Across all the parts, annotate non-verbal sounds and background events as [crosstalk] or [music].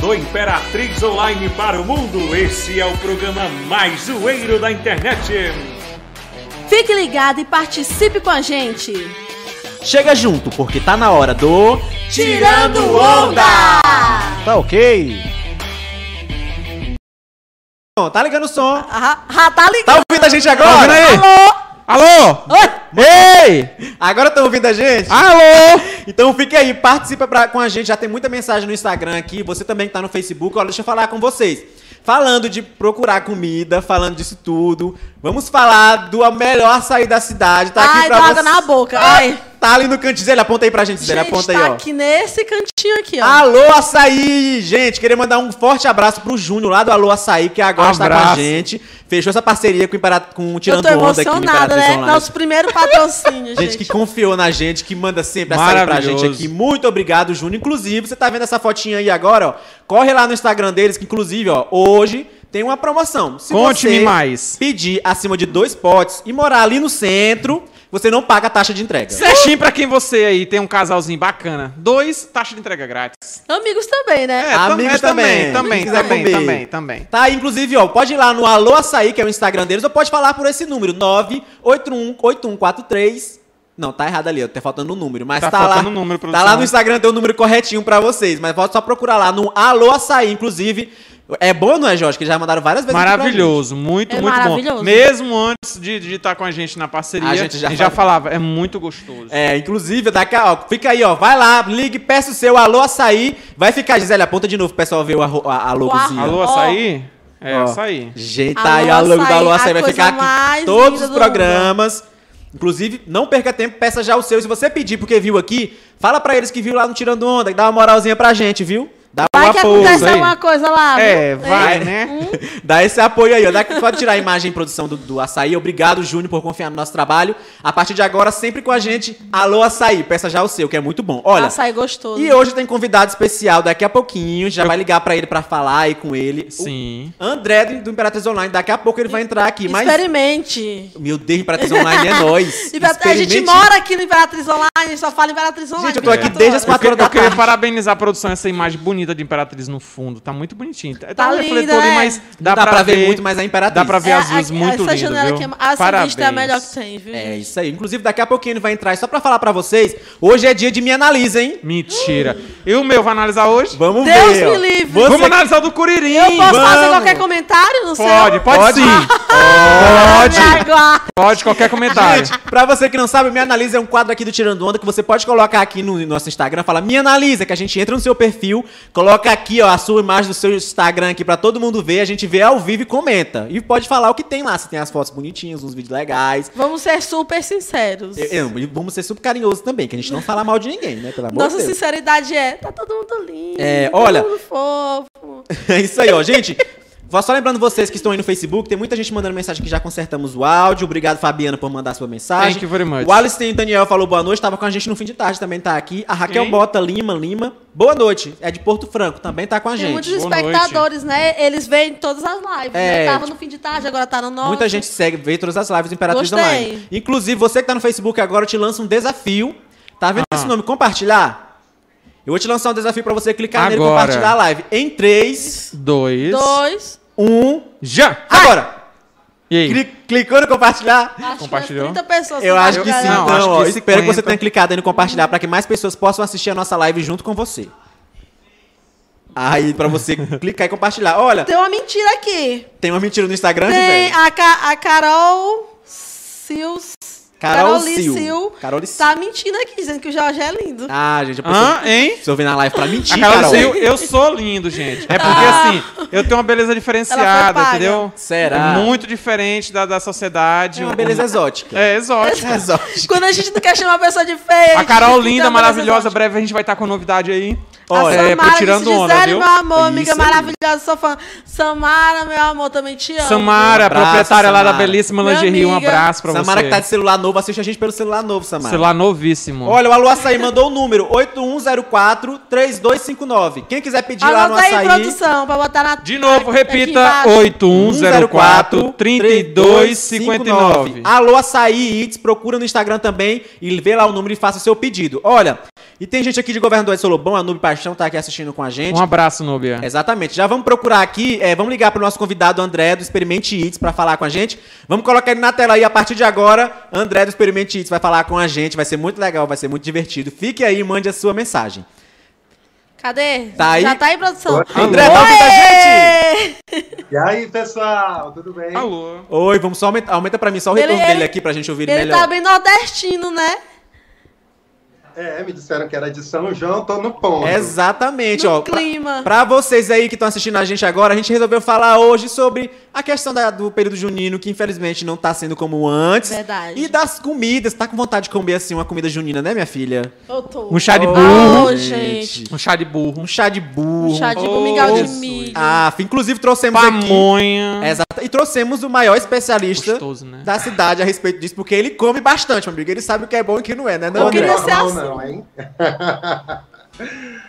do Imperatriz Online para o mundo. Esse é o programa mais zoeiro da internet. Fique ligado e participe com a gente. Chega junto, porque tá na hora do. Tirando Onda! Tá ok? Tá ligando o som. Ah, ah, tá ligado. Tá ouvindo a gente agora? Tá ouvindo aí? Alô? Alô? Oi? Ei! Agora estão ouvindo a gente? Alô? [laughs] Então fique aí, participa pra- com a gente. Já tem muita mensagem no Instagram aqui. Você também que tá no Facebook. Olha, deixa eu falar com vocês. Falando de procurar comida, falando disso tudo. Vamos falar do melhor açaí da cidade. Tá aqui Ai, pra dá você. na boca. Ai. Tá ali no cantinho. Zé, aponta aí pra gente, Zé. Gente, Aponta tá aí, ó. aqui nesse cantinho aqui, ó. Alô Açaí! Gente, queria mandar um forte abraço pro Júnior lá do Alô Açaí, que agora está com a gente. Fechou essa parceria com, o Imperat... com o Tirando Onda aqui no Imperatriz né? Online. Nosso primeiro patrocínio, [laughs] gente. Gente que confiou na gente, que manda sempre açaí pra Maravilhoso. gente aqui. Muito obrigado, Júnior. Inclusive, você tá vendo essa fotinha aí agora, ó. Corre lá no Instagram deles, que inclusive, ó, hoje tem uma promoção. Se Conte-me você mais. pedir acima de dois potes e morar ali no centro, você não paga a taxa de entrega. Certinho pra quem você aí tem um casalzinho bacana. Dois, taxa de entrega grátis. Amigos também, né? É, Amigos é também, também. também, também, comer. também, também. Tá inclusive, ó, pode ir lá no Alô Açaí, que é o Instagram deles, ou pode falar por esse número, 9818143. Não, tá errado ali, ó, tá faltando um número, mas Tá tá, lá. faltando um número, tá lá no Instagram, tem o número corretinho pra vocês, mas pode só procurar lá no Alô Açaí, inclusive. É bom, não é, Jorge? Que já mandaram várias vezes Maravilhoso, muito, É muito maravilhoso. bom. Mesmo antes de estar com a gente na parceria, A a gente já já, fala- falava, é muito gostoso. É, inclusive, daqui, a- ó, fica aí, ó, vai lá, ligue, peça o seu Alô Açaí. Vai ficar, Gisele, aponta de novo pro pessoal ver o a, a logozinha. Alô, açaí? É, Ó. açaí. Gente, Alô, tá aí a logo Açaí, da Alô a Açaí, vai ficar aqui todos os programas. Inclusive, não perca tempo, peça já o seu. Se você pedir porque viu aqui, fala pra eles que viu lá no Tirando Onda, que dá uma moralzinha pra gente, viu? Dá um Vai que apoio. acontece aí. alguma coisa lá. É, viu? vai, É. né? Dá esse apoio aí, ó. Dá, pode tirar a imagem e produção do, do açaí. Obrigado, Júnior, por confiar no nosso trabalho. A partir de agora, sempre com a gente. Alô, açaí. Peça já o seu, que é muito bom. Olha. Açaí gostoso. E hoje tem convidado especial daqui a pouquinho. A gente já vai ligar pra ele pra falar aí com ele. O Sim. André do Imperatriz Online. Daqui a pouco ele vai entrar aqui. Mas. Experimente. Meu Deus, Imperatriz Online é nós. [laughs] A gente mora aqui no Imperatriz Online, só fala Imperatriz Online. Gente, eu tô aqui 24 desde as quatro horas da eu queria tarde. parabenizar a produção, essa imagem bonita de Imperatriz no fundo. Tá muito bonitinho. Tá, Tá um linda, refletor ali, né? mas Dá, pra, ver, muito mais a Imperatriz. Dá pra ver É, as luzes a- muito essa lindas, janela viu? aqui, é- essa Parabéns. vista é a melhor que tem, viu? É isso aí. Inclusive, daqui a pouquinho ele vai entrar. E só pra falar pra vocês, hoje é dia de Me Analisa, hein? Mentira. E o meu, vai analisar hoje? Vamos Deus ver. me ó. livre. Você- Vamos analisar o do Curirim. Eu posso fazer vamos. qualquer comentário no seu? Pode, pode, Pode? sim. [laughs] Pode. Pode. Pode, qualquer comentário. Gente, pra você que não sabe, Me Analisa é um quadro aqui do Tirando Onda que você pode colocar aqui no nosso Instagram. Fala, Me Analisa, que a gente entra no seu perfil, coloca aqui, ó, a sua imagem do seu Instagram aqui pra todo mundo ver. A gente vê ao vivo e comenta. E pode falar o que tem lá. Se tem as fotos bonitinhas, uns vídeos legais. Vamos ser super sinceros. Eu- eu- e vamos ser super carinhosos também, que a gente não fala mal de ninguém, né? Pelo amor Nossa de Deus. sinceridade é, tá todo mundo lindo. É, todo olha- mundo fofo. [laughs] É isso aí, ó. Gente, [laughs] Vou só lembrando vocês que estão aí no Facebook, tem muita gente mandando mensagem que já consertamos o áudio. Obrigado, Fabiana por mandar sua mensagem. Thank you very much. O Alistair Daniel falou boa noite, estava com a gente no fim de tarde, também tá aqui. A Raquel Bota Lima Lima, boa noite. É de Porto Franco, também tá com a gente. Tem muitos boa espectadores, noite. né? Eles veem todas as lives. Né? É, né? Tava no fim de tarde, agora tá no nosso. Muita gente segue, vê todas as lives do Imperatriz Gostei. Online. Inclusive, você que tá no Facebook agora, eu te lanço um desafio. Tá vendo ah. esse nome? Compartilhar? Eu vou te lançar um desafio para você clicar Agora. nele e compartilhar a live. Em 3, 2, 2 um já. Agora! E aí? Clicou no compartilhar? Acho Compartilhou? que 30 pessoas. Eu acho que sim, então, acho então. que espero que você tenha clicado aí no compartilhar para que mais pessoas possam assistir a nossa live junto com você. Aí, pra você [laughs] clicar e compartilhar. Olha, Tem uma mentira aqui. tem uma mentira no Instagram, Tem a, Ca- a Carol Sils. Carol Sil. Sil. Carol Sil. Tá mentindo aqui, dizendo que o Jorge é lindo. Ah, gente, a Hã, pessoa... hein? Se eu vir na live pra [laughs] mentir, A Carol Carol. Sil, eu sou lindo, gente. É porque, assim, eu tenho uma beleza diferenciada, entendeu? Será? É muito diferente da, da sociedade. É uma beleza exótica. É, exótica. [laughs] exótica. Quando a gente não quer chamar a pessoa de feia. A Carol linda, maravilhosa. Breve a gente vai estar com novidade aí. Olha, é, a pro Samara Tirando disse, Onda, Gisele, viu? meu amor, amiga Isso aí. maravilhosa, sou fã. Samara, meu amor, também te amo. Samara, Um abraço, proprietária lá da Samara. belíssima Minha lingerie, um amiga. abraço pra Samara você. que tá de celular novo, assiste a gente pelo celular novo, Samara. Celular novíssimo. Olha, o Alô Açaí mandou o número 8104-3259. Quem quiser pedir lá no Anota aí, Açaí... produção, pra botar na... De novo, aqui repita, embaixo. 8104 3259. Alô Açaí Eats, procura no Instagram também e vê lá o número e faça o seu pedido. Olha, e tem gente aqui de Governador de Solobão, a Nube paixão tá aqui assistindo com a gente. Um abraço, Núbia. Exatamente. Já vamos procurar aqui, é, vamos ligar pro nosso convidado André do Experimente Eats para falar com a gente. Vamos colocar ele na tela aí a partir de agora. André do Experimente Eats vai falar com a gente, vai ser muito legal, vai ser muito divertido. Fique aí e mande a sua mensagem. Cadê? Tá aí? Já tá aí, produção? Oi. André, tá ouvindo a gente? E aí, pessoal, tudo bem? Alô. Oi, vamos só aumentar, aumenta pra mim só o Ele- retorno ele- dele aqui pra gente ouvir ele Ele melhor. tá bem nordestino, né? É, me disseram que era de São João, tô no ponto. Exatamente, No ó. pra- clima. Pra, vocês aí que estão assistindo a gente agora, a gente resolveu falar hoje sobre a questão da- do período junino, que infelizmente não tá sendo como antes. Verdade. E das comidas. Tá com vontade de comer assim uma comida junina, né, minha filha? Eu tô. Um chá de Oh, burro. Ô, gente. Um chá de burro. Um chá de burro. Um chá de Oh, mingau de milho. Ah, inclusive trouxemos aqui. Pamonha. Exato. E trouxemos o maior especialista Gostoso, né? da cidade a respeito disso, porque ele come bastante, meu amigo. Ele sabe o que é bom e o que não é, né, não, Eu André? queria ser assim. Não, hein? [laughs]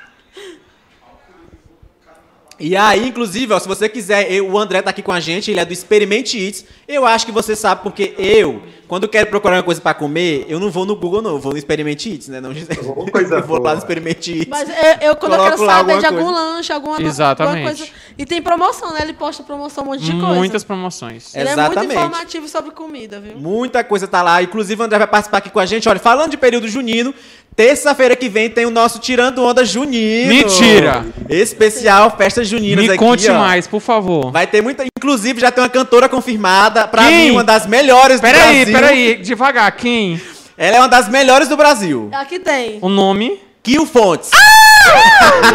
E aí, inclusive, ó, se você quiser, eu- o André tá aqui com a gente, ele é do Experimente Eats. Eu acho que você sabe, porque eu, quando quero procurar uma coisa pra comer, eu não vou no Google, não, eu vou no Experimente Eats, né? Não, [laughs] Oh, coisa eu vou lá boa. no Experimente Eats. Mas eu, eu quando eu quero lá saber de algum coisa. lanche, alguma, Exatamente. alguma coisa. E tem promoção, né? Ele posta promoção, um monte de coisa. Muitas promoções. Ele é muito Exatamente. informativo sobre comida, viu? Muita coisa tá lá. Inclusive, o André vai participar aqui com a gente. Olha, falando de período junino, terça-feira que vem tem o nosso Tirando Onda Junino. Mentira! Especial Festas Juninas Me aqui, conte ó. mais, por favor. Vai ter muita. Inclusive, já tem uma cantora confirmada. Pra Quem? mim, uma das melhores do Peraí, Brasil. peraí. Devagar. Quem? Ela é uma das melhores do Brasil. Aqui tem. O nome? Kio Fontes.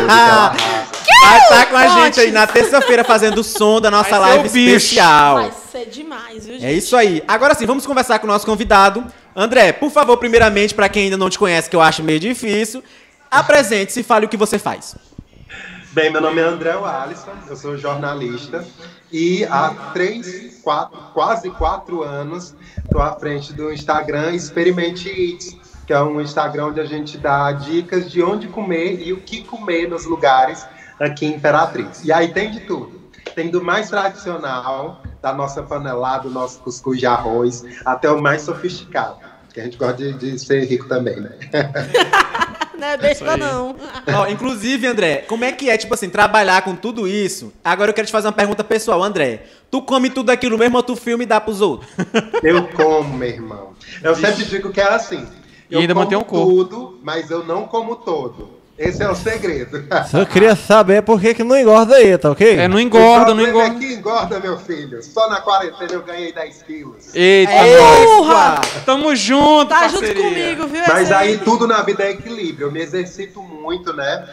Ah! [laughs] Vai estar com a gente aí na terça-feira fazendo o som da nossa Vai ser live o bicho. especial. Vai ser demais, viu, gente? É isso aí. Agora sim, vamos conversar com o nosso convidado. André, por favor, primeiramente, pra quem ainda não te conhece, que eu acho meio difícil, apresente-se e fale o que você faz. Bem, meu nome é André Alisson, eu sou jornalista e há três, quatro, quase quatro anos estou à frente do Instagram Experimente Eats, que é um Instagram onde a gente dá dicas de onde comer e o que comer nos lugares aqui em Imperatriz. E aí tem de tudo. Tem do mais tradicional, da nossa panelada, do nosso cuscuz de arroz, até o mais sofisticado. Que a gente gosta de, de ser rico também, né? [laughs] Não é besta, não. Ó, inclusive, André, como é que é, tipo assim, trabalhar com tudo isso? Agora eu quero te fazer uma pergunta pessoal. André, tu come tudo aquilo mesmo ou tu filma e dá pros outros? [laughs] Eu como, meu irmão. Eu sempre digo que é assim. E Eu ainda como mantém um corpo. tudo, mas eu não como todo. Esse é o segredo. [laughs] Só queria saber por que, que não engorda aí, tá ok? É, não engorda, não engorda. É que engorda, meu filho. Só na quarentena eu ganhei 10 quilos. Eita, É. Porra! Tamo junto, Tá junto parceria. comigo, viu? Mas esse aí tudo na vida é equilíbrio. Eu me exercito muito, né?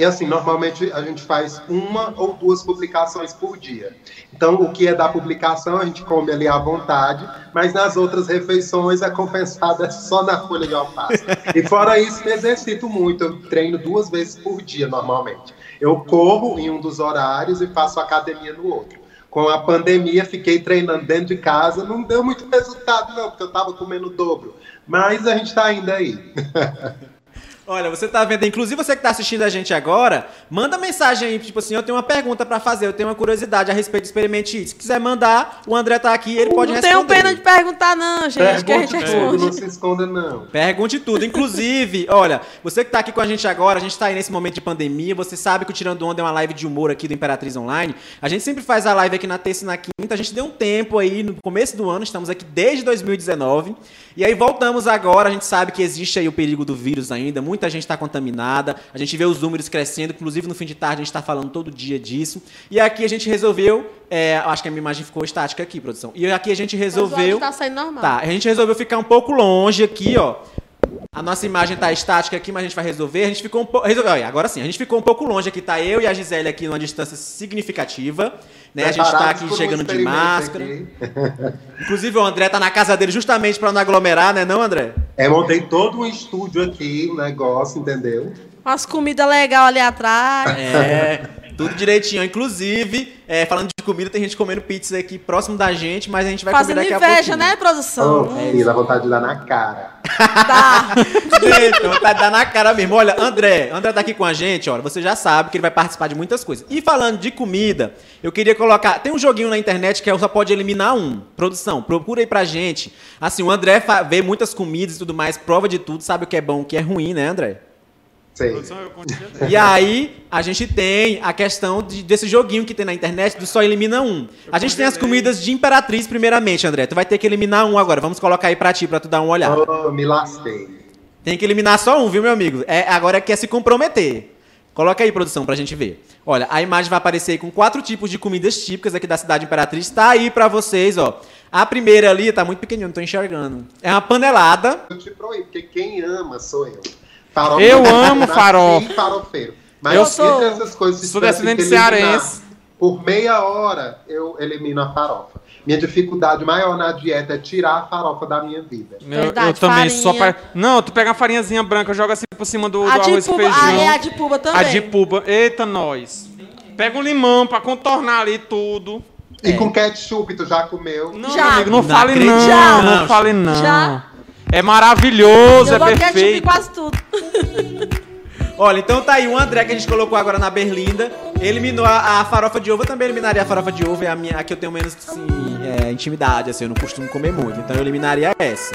E assim, normalmente a gente faz uma ou duas publicações por dia. Então, o que é da publicação, a gente come ali à vontade, mas nas outras refeições é compensada só na folha de alface. E fora isso, me exercito muito. Eu treino duas vezes por dia, normalmente. Eu corro em um dos horários e faço academia no outro. Com a pandemia, fiquei treinando dentro de casa, não deu muito resultado, não, porque eu tava comendo dobro. Mas a gente tá indo aí. [laughs] Olha, você tá vendo, inclusive você que tá assistindo a gente agora, manda mensagem aí, tipo assim, eu tenho uma pergunta pra fazer, eu tenho uma curiosidade a respeito do Experimente It. Se quiser mandar, o André tá aqui, ele pode Não responder. tenho pena de perguntar, não, gente. que a gente Pergunte tudo, não responde. se esconda, não. Pergunte tudo. Inclusive, [laughs] olha, você que tá aqui com a gente agora, a gente tá aí nesse momento de pandemia, você sabe que o Tirando Onda é uma live de humor aqui do Imperatriz Online. A gente sempre faz a live aqui na terça e na quinta. A gente deu um tempo aí no começo do ano, estamos aqui desde 2019. E aí voltamos agora, a gente sabe que existe aí o perigo do vírus ainda, muita gente tá contaminada. A gente vê os números crescendo, inclusive no fim de tarde a gente tá falando todo dia disso. E aqui a gente resolveu, é, acho que a minha imagem ficou estática aqui, produção. E aqui a gente Mas o resolveu áudio tá saindo normal. Tá, a gente resolveu ficar um pouco longe aqui, ó. A nossa imagem tá estática aqui, mas a gente vai resolver. A gente ficou um pouco. Resolveu, olha, agora sim, a gente ficou um pouco longe aqui. Tá eu e a Gisele aqui numa distância significativa. Né? A gente tá aqui por um chegando de máscara. aqui. [laughs] [laughs] Inclusive o André tá na casa dele justamente pra não aglomerar, né, não, André? É, montei todo um estúdio aqui, um negócio, entendeu? Umas comidas legais ali atrás. É, [laughs] tudo direitinho. Inclusive, é, falando de comida, tem gente comendo pizza aqui próximo da gente, mas a gente vai Fazendo comer daqui a inveja, pouquinho. né, produção? Oh, filho, dá vontade de dar na cara. Tá. Então tá dando na cara mesmo. Olha, André, André tá aqui com a gente, olha, você já sabe que ele vai participar de muitas coisas. E falando de comida, eu queria colocar, tem um joguinho na internet que é só pode eliminar um. Produção, procura aí pra gente. Assim, o André vê muitas comidas e tudo mais, prova de tudo, sabe o que é bom, o que é ruim, né, André? Sei. Continuo. [laughs] E aí, a gente tem a questão de- desse joguinho que tem na internet do só elimina um. A gente tem as comidas de Imperatriz, primeiramente, André. Tu vai ter que eliminar um agora. Vamos colocar aí pra ti, pra tu dar uma olhada. Oh, me lasquei. Tem que eliminar só um, viu, meu amigo? É, agora é que é se comprometer. Coloca aí, produção, pra gente ver. Olha, a imagem vai aparecer aí com quatro tipos de comidas típicas aqui da cidade Imperatriz. Tá aí pra vocês, ó. A primeira ali tá muito pequenininha, não tô enxergando. É uma panelada. Eu te proíbo, porque quem ama sou eu. Farofa Eu nasci amo farofa. farofeiro. Mas Eu entre sou- essas coisas... se sou descendente cearense. Por meia hora, eu elimino a farofa. Minha dificuldade maior na dieta é tirar a farofa da minha vida. Eu, Verdade, eu também farinha. só para. Não, tu pega uma farinhazinha branca, joga assim por cima do, do A arroz e feijão. ah, é a de puba também. A de puba. Eita, nós. Pega um limão pra contornar ali tudo. E com ketchup, tu já comeu? Não, Já. amigo, não, Não fale acredito. não. Já. Não fale não. Já. É maravilhoso, Eu é ketchup perfeito. quase tudo. [laughs] Olha, então tá aí o André que a gente colocou agora na berlinda. Eliminou a, a farofa de ovo. Eu também eliminaria a farofa de ovo. É a, minha, a que eu tenho menos assim, é, intimidade, assim, eu não costumo comer muito. Então eu eliminaria essa.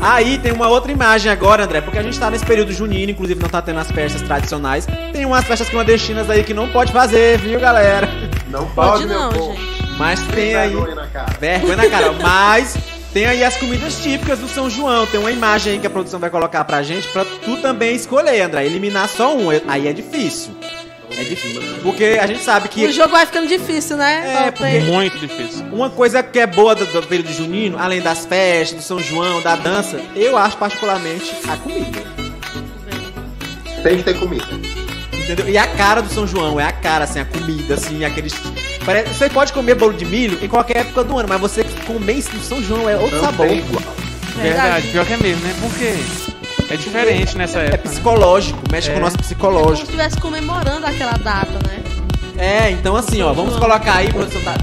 Aí tem uma outra imagem agora, André, porque a gente tá nesse período junino, inclusive não tá tendo as festas tradicionais. Tem umas festas clandestinas aí que não pode fazer, viu, galera? Não Pode pode, meu não, povo. gente. Mas tem aí. Vergonha na cara. Vergonha na cara. Mas tem aí as comidas típicas do São João. Tem uma imagem aí que a produção vai colocar pra gente pra tu também escolher, André. Eliminar só um. Aí é difícil. É difícil. Porque a gente sabe que O jogo vai ficando difícil, né? É, porque- Muito difícil. uma coisa que é boa do, do período junino, além das festas, do São João, da dança, eu acho particularmente a comida. Tem que ter comida. Entendeu? E a cara do São João, é a cara, assim, a comida, assim, aqueles. Você pode comer bolo de milho em qualquer época do ano, mas você comer isso no São João é outro Não sabor. tem igual. Verdade. Pior que é mesmo, né? Porque é diferente nessa É época. né? psicológico, mexe com o É. nosso Como se psicológico. estivesse comemorando aquela data, né? É, então assim, ó, vamos colocar aí, produção, tá?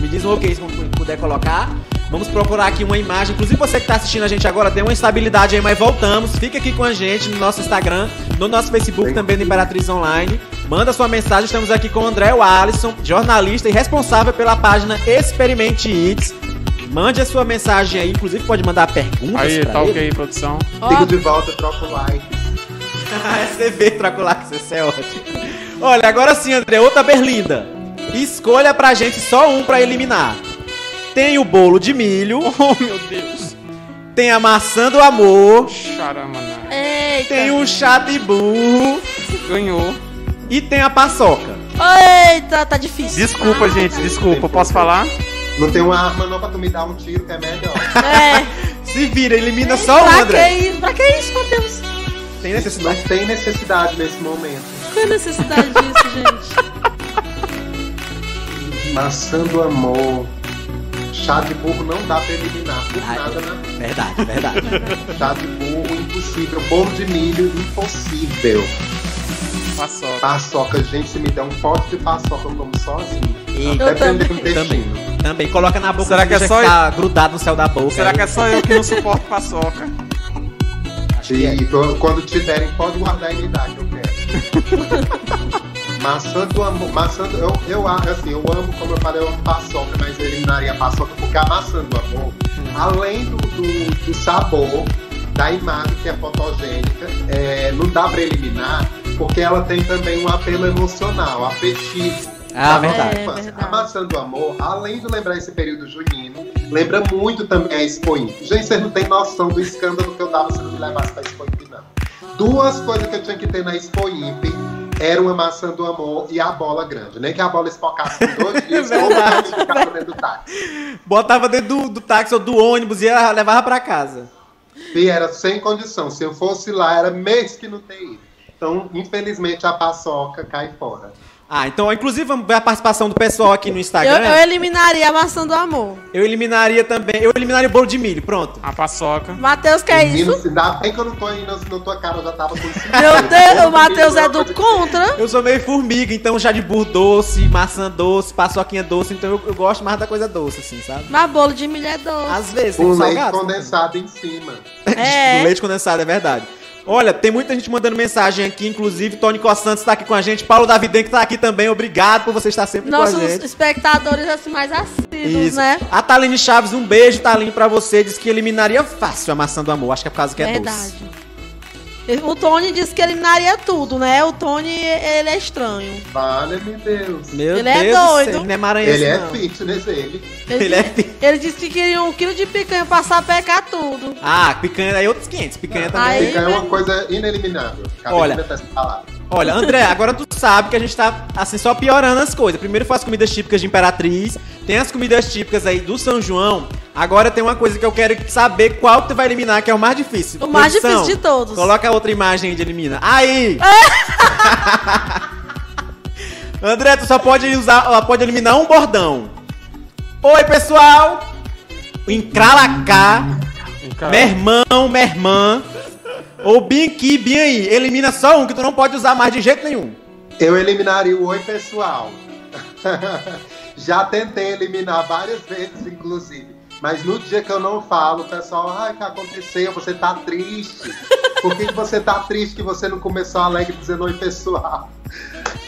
Me diz um ok se puder colocar. Vamos procurar aqui uma imagem. Inclusive você que tá assistindo a gente agora, deu uma estabilidade aí, mas voltamos. Fica aqui com a gente no nosso Instagram, no nosso Facebook também do Imperatriz Online. Manda sua mensagem, estamos aqui com o André Alisson, jornalista e responsável pela página Experimente Eats. Mande a sua mensagem aí, inclusive pode mandar perguntas Aí, pra tá ele. ok, produção. Ó, Sigo de volta, troca o like. [laughs] Você vê, Traculax, isso é ótimo. Olha, agora sim, André, outra berlinda. Escolha pra gente só um pra eliminar. Tem o bolo de milho, [laughs] Oh, meu Deus. tem a maçã do amor, Charamaná. Eita. tem o chá de burro Ganhou. E tem a paçoca. Eita, tá difícil. Desculpa, gente, desculpa. Posso falar? Não tem uma arma não pra tu me dar um tiro que é melhor. É. [laughs] Se vira, elimina só pra André. que isso? Pra que isso, Matheus? Tem Não necessidade. tem necessidade nesse momento. Qual a necessidade disso, gente? [laughs] Maçã do amor. Chá de burro não dá pra eliminar. Por Ai. nada, né? Verdade, verdade. Chá de burro, impossível. Bolo de milho, impossível. Paçoca. Paçoca, gente, se me der um pote de paçoca, eu como sozinho. Eita, Eu Dependendo também. do Também. destino. também. Coloca na boca, Será que é só ficar grudado no céu da boca. Será que é só eu que não suporto paçoca? E tô- quando te derem, pode guardar e me dar, que eu quero. [laughs] maçã do amor. Maçã do, eu, eu, assim, eu amo, como eu falei, eu amo paçoca, mas eu eliminaria a paçoca porque a maçã do amor, além do, do, do sabor, da imagem que é fotogênica, é, não dá pra eliminar, porque ela tem também um apelo emocional, afetivo. Ah, da verdade. É, infância. verdade. A maçã do amor, além de lembrar esse período junino, lembra muito também a Expo Imp. Gente, vocês não têm noção do escândalo que eu dava se não me levasse pra Expo Imp, não. Duas coisas que eu tinha que ter na Expo Imp era uma maçã do amor e a bola grande. Nem que a bola espocasse por dois [laughs] dias, ou Verdade. eu ficava dentro do táxi. Botava dentro do, do táxi ou do ônibus e ia- levava pra casa. E era sem condição. Se eu fosse lá, era mês que não ter ido. Então, infelizmente, a paçoca cai fora. Ah, então, inclusive, vamos ver a participação do pessoal aqui no Eu, Instagram. eu eliminaria a maçã do amor. Eu eliminaria também. Eu eliminaria o bolo de milho, pronto. A paçoca. Matheus quer Menino, isso? ainda bem que eu não tô indo na tua cara, eu já tava com cinco Meu. Deus, o Matheus é do que- contra. Eu sou meio formiga, então chá de burro doce, maçã doce, paçoquinha doce, então eu, eu gosto mais da coisa doce, assim, sabe? Mas bolo de milho é doce. Às vezes, tem Com que leite salgado. condensado em cima. É. [laughs] Leite condensado, é verdade. Olha, tem muita gente mandando mensagem aqui, inclusive Tony Santos tá aqui com a gente, Paulo Davidem que tá aqui também, obrigado por você estar sempre Nossos com a gente. espectadores assim mais assíduos, Isso. né? A Taline Chaves, um beijo, Taline, pra você. Diz que eliminaria fácil a maçã do amor. Acho que é por causa que é doce. O Tony disse que eliminaria tudo, né? O Tony, ele é estranho. Vale-me Deus. Meu Ele é Deus do doido. céu, ele não é maranhense, Ele é não. fitness, ele. Ele, Ele é disse, ele disse que queria um quilo de picanha passar a pecar tudo. Ah, picanha aí outros 500. Picanha também. Aí- Fica é uma coisa ineliminável. Acabei Olha. Olha, André, agora tu sabe que a gente tá, assim, só piorando as coisas. Primeiro foi as comidas típicas de Imperatriz, tem as comidas típicas aí do São João. Agora tem uma coisa que eu quero saber qual tu vai eliminar, que é o mais difícil. O mais Produção, difícil de todos. Coloca a outra imagem aí de elimina. Aí! [laughs] André, tu só pode usar, pode eliminar um bordão. Oi, pessoal! Encralacá, meu irmão, minha irmã. Ou bem aqui, bem aí. Elimina só um que tu não pode usar mais de jeito nenhum. Eu eliminaria o oi, pessoal. [laughs] Já tentei eliminar várias vezes, inclusive. Mas no dia que eu não falo, o pessoal, ai, o que aconteceu? Você tá triste. [laughs] Por que, que você tá triste que você não começou alegre dizendo oi, pessoal?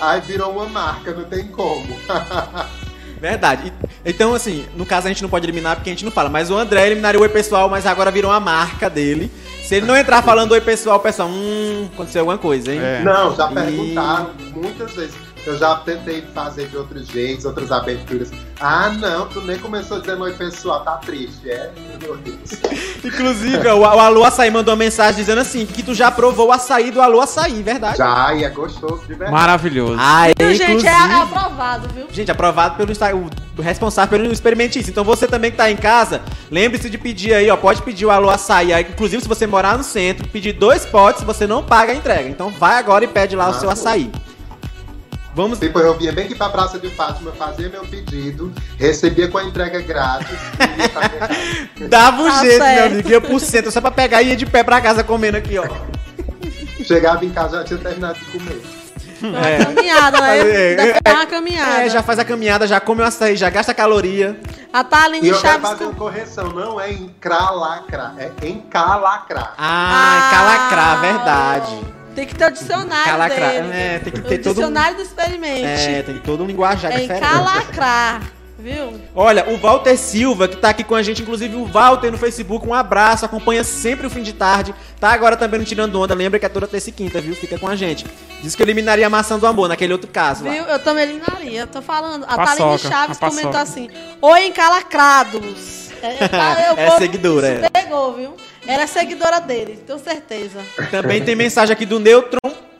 Aí virou uma marca, não tem como. [laughs] Verdade. E- Então, assim, no caso a gente não pode eliminar porque a gente não fala. Mas o André eliminaria o oi pessoal, mas agora virou uma marca dele. Se ele não entrar falando oi pessoal, o pessoal, hum, aconteceu alguma coisa, hein? É. Não, já E- perguntaram muitas vezes. Eu já tentei fazer de outros jeitos, outras aberturas. Ah, não, tu nem começou dizendo oi, pessoal, tá triste, é? Meu Deus. [laughs] Inclusive, o, o Alô Açaí mandou uma mensagem dizendo assim: que tu já provou o açaí do Alô Açaí, verdade? Já, e é gostoso de verdade. Maravilhoso. Ah, Viu, gente? inclusive- É, é aprovado, viu? Gente, aprovado pelo o o responsável pelo experimentista. Então você também que tá em casa, lembre-se de pedir aí, ó. Pode pedir o Alô Açaí. Aí, inclusive, se você morar no centro, pedir dois potes, você não paga a entrega. Então vai agora e pede lá o Ah, seu bom. açaí. Vamos. Tipo, eu vinha bem aqui pra Praça de Fátima, fazia meu pedido, recebia com a entrega grátis. e. [laughs] Dava um Tá jeito, meu amigo. Ia por centro, só pra pegar e ia de pé pra casa comendo aqui, ó. Chegava em casa, já tinha terminado de comer. Uma caminhada, né? É, foi uma caminhada. É, já faz a caminhada, já come o açaí, já gasta caloria. A Thaline E eu quero Chaves. fazer uma correção, não é encralacra, é encalacrar. Ah, calacrar, verdade. Tem que ter o dicionário Calacrar, dele. é, tem que o ter todo um- dicionário do experimente. É, tem todo um linguajar É diferente. encalacrar, viu? Olha, o Walter Silva, que tá aqui com a gente, inclusive o Walter no Facebook, um abraço, acompanha sempre o fim de tarde, tá agora também no Tirando Onda, lembra que é toda terça e quinta, viu? Fica com a gente. Diz que eliminaria a maçã do amor naquele outro caso lá. Viu? Eu também eliminaria. Eu tô falando. A Paçoca, Thaline Chaves a comentou assim: Oi, encalacrados. [laughs] É, eu É vou- seguidora, isso é. Pegou, viu? Ela é seguidora dele, tenho certeza. Também tem mensagem aqui do Neutron.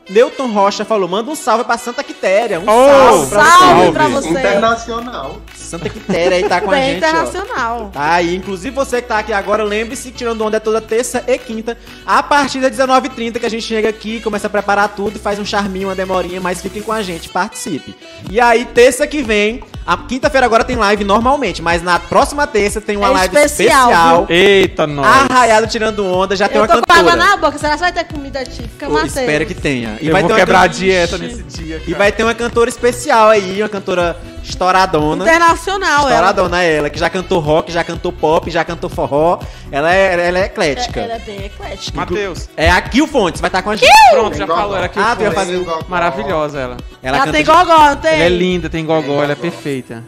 Newton Rocha falou: manda um salve pra Santa Quitéria. Um Oh, salve pra Salve você. pra você. Internacional. Santa Quitéria aí tá com a gente, ó. internacional. Tá aí, inclusive você que tá aqui agora, lembre-se que Tirando Onda é toda terça e quinta, a partir das 19h30 que a gente chega aqui, começa a preparar tudo e faz um charminho, uma demorinha, mas fiquem com a gente, participe. E aí, terça que vem, a quinta-feira agora tem live normalmente, mas na próxima terça tem uma É live especial, especial. Eita, nós. Arraiado Tirando Onda, já tem Eu uma tô com água cantora. na boca. Será que vai ter comida típica, Eu Matheus? espero que tenha. Eu vou ter uma quebrar a can- dieta nesse dia. E vai ter uma cantora especial aí, uma cantora estouradona. Internacional, ela. Estouradona ela, que já cantou rock, já cantou pop, já cantou forró. Ela é, ela é eclética. Ela é bem eclética. Matheus. É a Kill Fontes, vai estar com a gente. Pronto, já Tem falou. Ela que Ah, foi. fazer. Maravilhosa ela. Ela, Ela, canta tem de- gogó, tem? Ela é linda, tem gogó, ela é perfeita.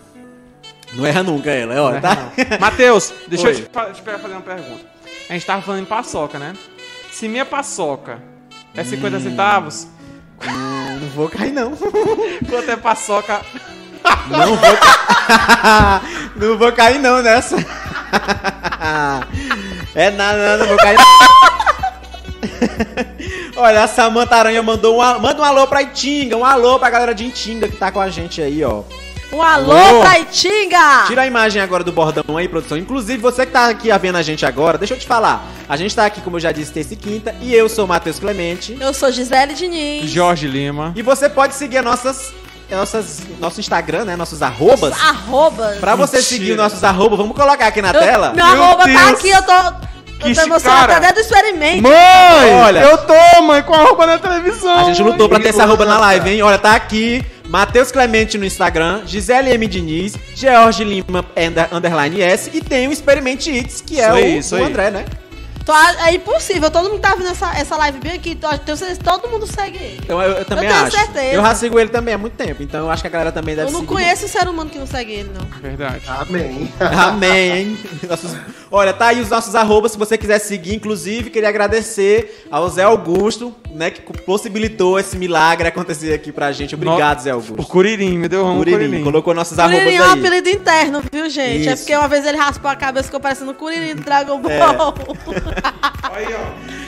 Não erra nunca ela, é, ó, tá? Matheus, deixa Oi. eu te, fa- te fazer uma pergunta. A gente tava falando em paçoca, né? Se minha paçoca é 50 Hum. centavos, Não vou cair, não. [laughs] quanto é paçoca? Não vou cair. [laughs] não vou cair, não, nessa. é nada, não vou cair. [laughs] Olha, a Samanta Aranha mandou um, manda um alô pra Itinga, um alô pra galera de Itinga que tá com a gente aí, ó. Um alô, Alô. pra Itinga! Tira a imagem agora do bordão aí, produção. Inclusive, você que tá aqui vendo a gente agora, deixa eu te falar. A gente tá aqui, como eu já disse, terça e quinta, e eu sou o Matheus Clemente. Eu sou Gisele Diniz. Jorge Lima. E você pode seguir as nossas, nossas, nosso Instagram, né? Nossos arrobas. Arrobas. Pra você Mentira. seguir os nossos arrobas, vamos colocar aqui na Eu- tela? Meu Meu arroba tá Deus. aqui, eu tô. Eu Que tô emocionada cara. até do experimento. Mãe! Olha. Eu tô, mãe, com a roupa na televisão. A gente lutou pra ter essa arroba na live, hein? Olha, tá aqui. Matheus Clemente no Instagram, Gisele M. Diniz, George Lima under- underline S e tem o Experimente It's, que é Isso o, isso o aí. André, né? Tô- é impossível, todo mundo tá vendo essa, essa live bem aqui, tô- tenho certeza que todo mundo segue ele. Então eu, eu também Eu tenho acho. certeza. Eu já sigo ele também há muito tempo, então eu acho que a galera também deve Eu não seguir. conheço ser humano que não segue ele, não. Verdade. Amém. Amém, hein? Nossos- Olha, tá aí os nossos arrobas, se você quiser seguir. Inclusive, queria agradecer ao Zé Augusto, né, que possibilitou esse milagre acontecer aqui pra gente. Obrigado, Zé O Augusto. Curirim, me deu um Curirim, Curirim. colocou nossos arrobas Curirim é um aí. apelido interno, viu, gente? É Isso. porque uma vez ele raspou a cabeça e ficou parecendo o Curirim do Dragon Ball. [laughs] Aí, ó.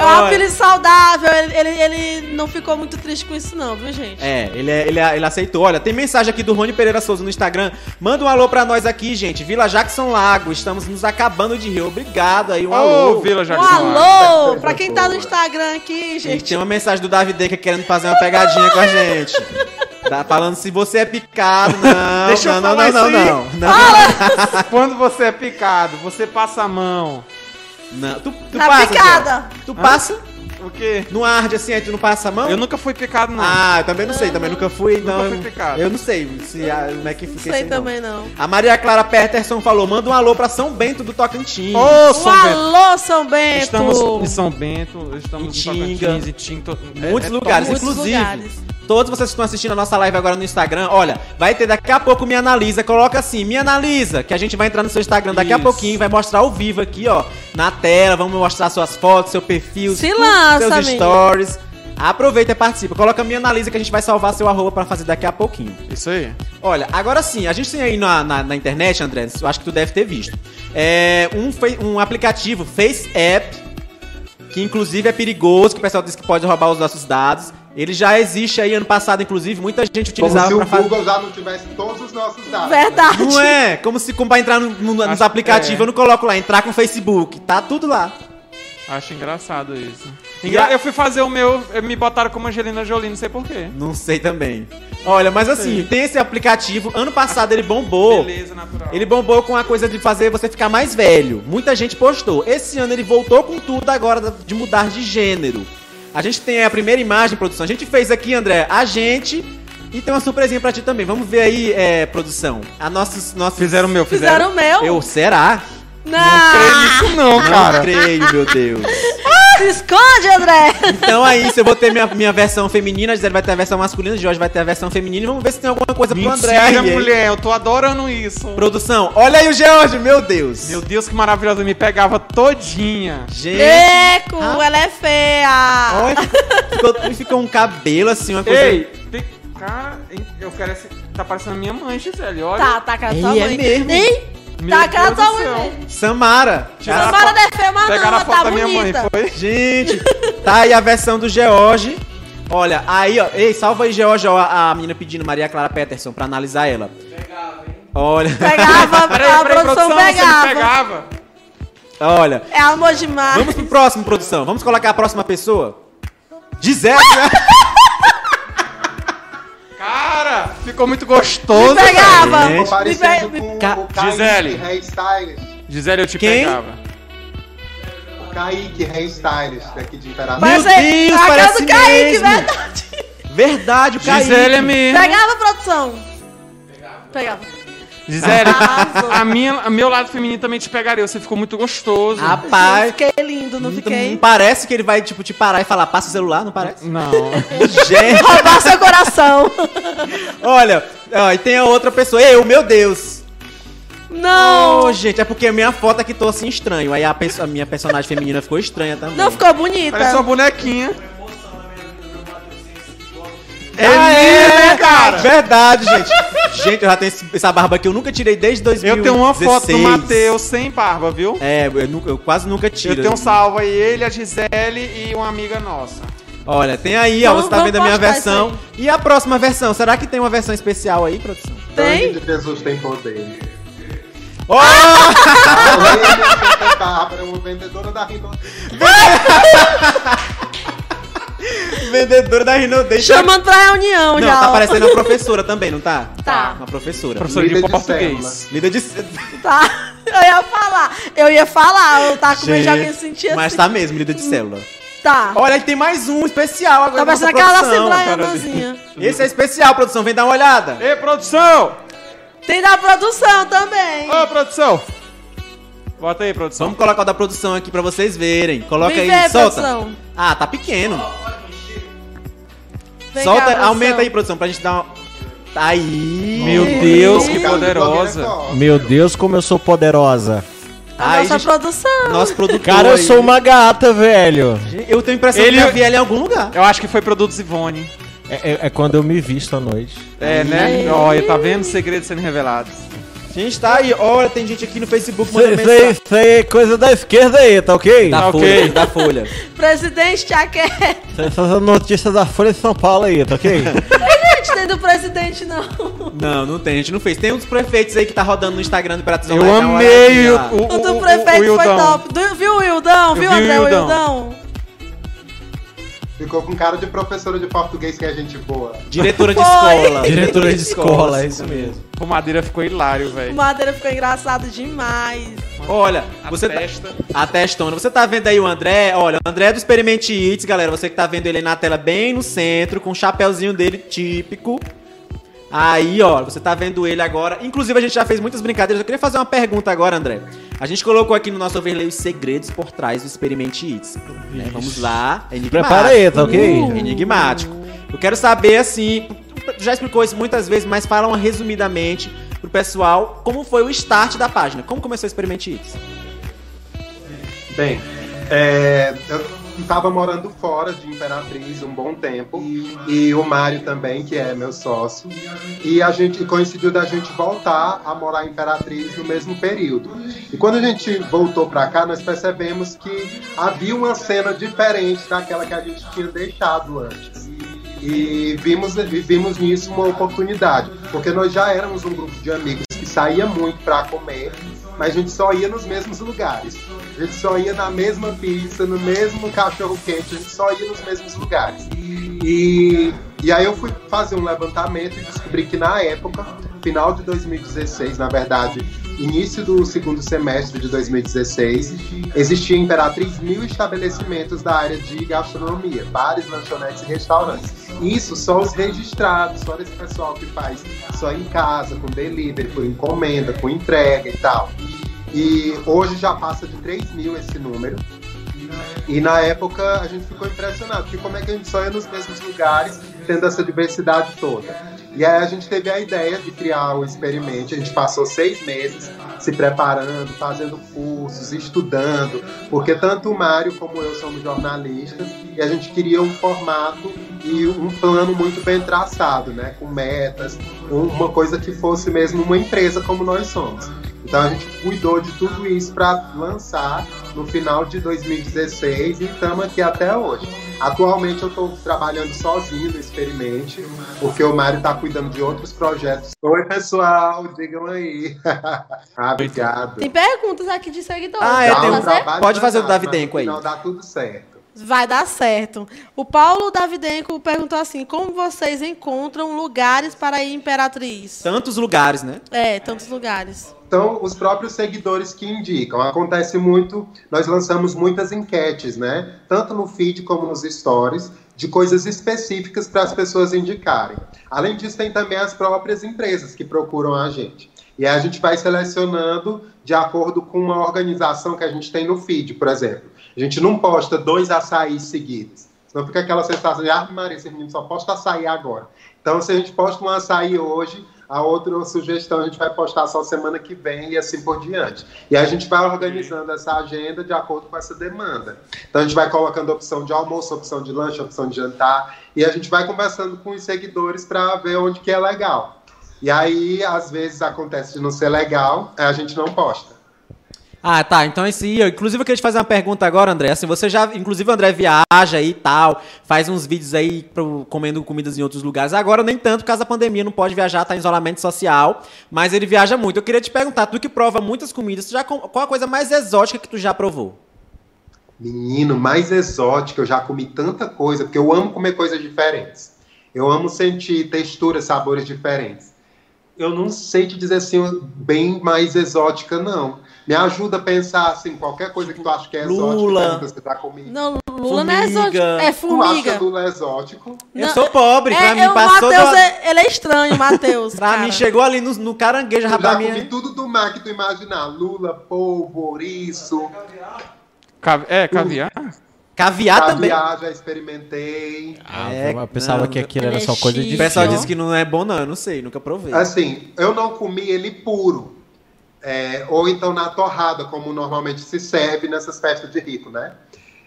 É um apelido saudável, ele, ele, ele não ficou muito triste com isso não, viu, gente? É, ele, é- ele, é- ele aceitou. Olha, tem mensagem aqui do Rony Pereira Souza no Instagram. Manda um alô pra nós aqui, gente. Vila Jackson Lago. Estamos nos acabando de rir. Obrigado aí, um Ô, alô. Vila Um Jackson. alô pra quem tá no Instagram aqui, Gente, gente. tem uma mensagem do Davi Deca querendo fazer uma pegadinha com a gente. Tá falando se você é picado. Não, Deixa eu não, não, falar não, não, aí. não, não. Quando você é picado, você passa a mão. Não. Tu, tu Na passa, picada. Zé? Tu passa O quê? no arde assim, aí tu não passa a mão? Eu nunca fui picado, não. Ah, eu também não sei, também nunca fui, Nunca não. fui picado. Eu não sei se a, como é que Não fica sei assim, também não. A Maria Clara Peterson falou: manda um alô pra São Bento do Tocantins. Ô, Um São Bento. alô, São Bento. Estamos em São Bento, estamos Em. Tocantins, em Tinga. to- Muitos é- é lugares, muitos inclusive. lugares. Todos vocês que estão assistindo a nossa live agora no Instagram, olha, vai ter daqui a pouco Me Analisa. Coloca assim, Me Analisa, que a gente vai entrar no seu Instagram daqui a Isso. pouquinho, vai mostrar ao vivo aqui, ó, na tela. Vamos mostrar suas fotos, seu perfil, Se tudo, lança, seus amigo. stories. Aproveita e participa. Coloca Me Analisa que a gente vai salvar seu arroba pra fazer daqui a pouquinho. Isso aí. Olha, agora sim, a gente tem aí na, na, na internet, André, eu acho que tu deve ter visto. É um, fe- um aplicativo, Face App, que inclusive é perigoso, que o pessoal diz que pode roubar os nossos dados. Ele já existe aí ano passado, inclusive, muita gente Como utilizava se o pra fazer. Google já não tivesse todos os nossos dados. Verdade. Não é? Como se como pra entrar no- no- nos aplicativos, é. eu não coloco lá, entrar com o Facebook. Tá tudo lá. Acho engraçado isso. Engra- Eu fui fazer o meu, me botaram como Angelina Jolie, não sei porquê. Não sei também. Olha, mas assim, tem esse aplicativo. Ano passado ele bombou. Beleza, natural. Ele bombou com a coisa de fazer você ficar mais velho. Muita gente postou. Esse ano ele voltou com tudo agora de mudar de gênero. A gente tem a primeira imagem, produção. A gente fez aqui, André, a gente. E tem uma surpresinha pra ti também. Vamos ver aí, é, produção. A nossos, nossos... Fizeram o meu, fizeram. Fizeram o meu? Eu, será? Não. Isso não, Não cara. creio, meu Deus. Se [laughs] esconde, André. Então é isso, eu vou ter minha, minha versão feminina, a Gisele vai ter a versão masculina, o Jorge vai ter a versão feminina e vamos ver se tem alguma coisa pro André aí. Mentira, mulher, eu tô adorando isso. Produção, olha aí o George, meu Deus. Meu Deus, que maravilhoso, me pegava todinha. Gente. Eco, Ah. ela é feia. Olha, ficou, ficou um cabelo assim, uma coisa. Ei, tem- cara, eu quero esse... Tá parecendo a minha mãe, Gisele, olha. Tá, tá a cara da tua Ei, é mãe. mesmo? Ei, Meu tá cara da céu. mesmo. Samara. Tiraram Essa a Mara foto- não feia, mas Pegaram não, a foto tá da minha mãe, foi? Gente, tá aí a versão do George. Olha, aí, ó. Ei, salva aí, George, ó, a, a menina pedindo Maria Clara Peterson pra analisar ela. Olha, Pegava, Peraí, a peraí, produção pegava. pegava. olha. É amor demais. Vamos pro próximo, produção. Vamos colocar a próxima pessoa? Gisele, né? [laughs] Cara, ficou muito gostoso. Me pegava. Tô Me parecendo pe- com Ca- o Kaique Gisele. Hairstylist. Gisele, eu te Quem? pegava. O Kaique Hairstylist daqui de Imperatriz. Meu Parece- Deus, a parece do Kaique, mesmo. verdade. Verdade, o Kaique. Gisele é mesmo. Pegava, produção. Pegava. Gisele, a minha, a meu lado feminino também te pegaria. Você ficou muito gostoso. Rapaz, Fiquei lindo, não fiquei? não parece que ele vai, tipo, te parar e falar, passa o celular, não parece? Não. [laughs] Gente, Roubar seu coração. [laughs] olha, ó, e tem a outra pessoa. Eu, meu Deus. Não. Ô, gente, é porque a minha foto aqui tô assim estranho. Aí a, perso- a minha personagem feminina ficou estranha também. Não ficou bonita. Parece uma bonequinha. É, É mesmo, cara. Verdade, gente. [laughs] gente, eu já tenho essa barba aqui, eu nunca tirei desde 2016. Eu tenho uma foto do Matheus sem barba, viu? É, eu, nunca- eu quase nunca tiro. Eu tenho um salvo aí, ele, a Gisele e uma amiga nossa. Olha, tem aí, ó, você tá vendo a minha versão. E a próxima versão? Será que tem uma versão especial aí, produção? Tem? De Jesus tem poder. Ó! A vendedora da Rino. [laughs] [laughs] Vendedora da Rinodei. Chamando pra reunião Não, já. tá ó. parecendo uma professora também, não tá? Tá. Uma professora. Professora de Líder de português. Lida de... [laughs] Tá. Eu ia falar. Eu ia falar. Eu tava com medo de alguém sentir Mas assim. tá mesmo, líder de célula. Tá. Olha, tem mais um especial agora. Tá parecendo aquela assembleianazinha. Esse é especial, produção. Vem dar uma olhada. Ei, produção! Tem da produção também. Ô, produção! Bota aí, produção. Vamos colocar o da produção aqui pra vocês verem. Coloca Vem aí, ver, solta. produção. Ah, tá pequeno. Vem solta, aumenta aí, produção, pra gente dar uma. Aí. Meu. Deus, que poderosa. Meu Deus, como eu sou poderosa. A Aí, nossa gente, produção. nosso produtor. Cara, eu aí. sou uma gata, velho. Eu tenho a impressão Ele- que já vi ela em algum lugar. Eu acho que foi produtos Ivone. É, é- é quando eu me visto à noite. É, né? Olha, tá vendo? Segredos sendo revelados. Gente, tá aí. Olha, tem gente aqui no Facebook mandando Isso mensagem. isso aí é coisa da esquerda aí, tá ok? Da Tá Folha, ok. da Folha. [laughs] Presidente Chaquete. Essas notícias da Folha de São Paulo aí, tá ok? Gente, tem do presidente, não. Não, não tem, a gente não fez. Tem um dos prefeitos aí que tá rodando no Instagram do Imperatriz Eu amei o, lá. o, O do o- prefeito o foi Wildão. top. Do- viu o Wildão? Viu, vi o André? O Wildão. Ficou com cara de professora de português que é gente boa. Diretora de escola. Diretora de escola, é isso mesmo. O Madeira ficou hilário, O velho. Madeira ficou engraçado demais. Olha, A você tá, testa. a testona. Você tá vendo aí o André? Olha, o André é do Experimente Eats, galera. Você que tá vendo ele aí na tela bem no centro, com o chapéuzinho dele típico. Aí, ó, você tá vendo ele agora. Inclusive, a gente já fez muitas brincadeiras. Eu queria fazer uma pergunta agora, André. A gente colocou aqui no nosso overlay os segredos por trás do Experimente Eats. né? Vamos lá. É enigmático. Prepara aí, tá ok? Enigmático. Eu quero saber, assim, já explicou isso muitas vezes, mas fala uma resumidamente pro pessoal como foi o start da página. Como começou o Experimente Eats? Bem, é, eu estava morando fora de Imperatriz um bom tempo e o Mário também, que é meu sócio, e a gente coincidiu da gente voltar a morar em Imperatriz no mesmo período. E quando a gente voltou para cá, nós percebemos que havia uma cena diferente daquela que a gente tinha deixado antes. E vimos, vimos nisso uma oportunidade, porque nós já éramos um grupo de amigos que saía muito para comer, mas a gente só ia nos mesmos lugares. A gente só ia na mesma pizza, no mesmo cachorro quente, a gente só ia nos mesmos lugares. E, e aí eu fui fazer um levantamento e descobri que na época, final de 2016, na verdade, início do segundo semestre de 2016, existia em Imperatriz mil estabelecimentos da área de gastronomia, bares, lanchonetes e restaurantes. Isso só os registrados, só esse pessoal que faz só em casa, com delivery, por encomenda, com entrega e tal. E hoje já passa de 3 mil esse número. E na época a gente ficou impressionado, porque como é que a gente só ia nos mesmos lugares, tendo essa diversidade toda. E aí a gente teve a ideia de criar o Experimente, a gente passou seis meses se preparando, fazendo cursos, estudando, porque tanto o Mário como eu somos jornalistas, e a gente queria um formato e um plano muito bem traçado, né, com metas, um- uma coisa que fosse mesmo uma empresa como nós somos. Então a gente cuidou de tudo isso para lançar no final de 2016 e estamos aqui até hoje. Atualmente eu estou trabalhando sozinho no Experimente, porque o Mário está cuidando de outros projetos. Oi, pessoal, digam aí. [laughs] ah, obrigado. Tem perguntas aqui de seguidores. Ah, é, um um- Pode fazer o mas aí. final dá tudo certo. Vai dar certo. O Paulo Davidenko perguntou assim: como vocês encontram lugares para ir Imperatriz? Tantos lugares, né? É, tantos lugares. Então, os próprios seguidores que indicam. Acontece muito, nós lançamos muitas enquetes, né? Tanto no feed como nos stories, de coisas específicas para as pessoas indicarem. Além disso, tem também as próprias empresas que procuram a gente. E a gente vai selecionando de acordo com uma organização que a gente tem no feed, por exemplo. A gente não posta dois açaís seguidos. Senão fica aquela sensação de, ah, Maria, esse menino só posta açaí agora. Então, se a gente posta um açaí hoje, a outra sugestão a gente vai postar só semana que vem e assim por diante. E a gente vai organizando essa agenda de acordo com essa demanda. Então a gente vai colocando opção de almoço, opção de lanche, opção de jantar, e a gente vai conversando com os seguidores para ver onde que é legal. E aí, às vezes, acontece de não ser legal, a gente não posta. Ah, tá. Então esse eu- inclusive eu queria te fazer uma pergunta agora, André. Assim, você já, inclusive o André viaja e tal, faz uns vídeos aí pro, comendo comidas em outros lugares. Agora nem tanto, por causa da pandemia, não pode viajar, tá em isolamento social, mas ele viaja muito. Eu queria te perguntar, tu que prova muitas comidas, já, qual a coisa mais exótica que tu já provou? Menino, mais exótico, eu já comi tanta coisa, porque eu amo comer coisas diferentes. Eu amo sentir texturas, sabores diferentes. Eu não sei te dizer assim, bem mais exótica, não. Me ajuda a pensar, assim, qualquer coisa que tu acha que é exótica, Lula. que você já comido. Não, Lula não é Formiga. exótico. É Tu acha formiga. Lula exótico? Eu Não, sou pobre, pra É, mim eu, passou Matheus, do... é- ele é estranho, Matheus. Pra cara. mim, chegou ali no, no caranguejo, Eu já pra comi é- tudo do mar que tu imaginar. Lula, polvo, ouriço, Cavi- É, caviar? Caviar também. caviar, já experimentei. Ah, É, eu pensava não, que aquilo era só coisa de O pessoal disse que não é bom, não. Eu não sei, nunca provei. Assim, eu não comi ele puro. É, ou então na torrada, como normalmente se serve nessas festas de rico, né?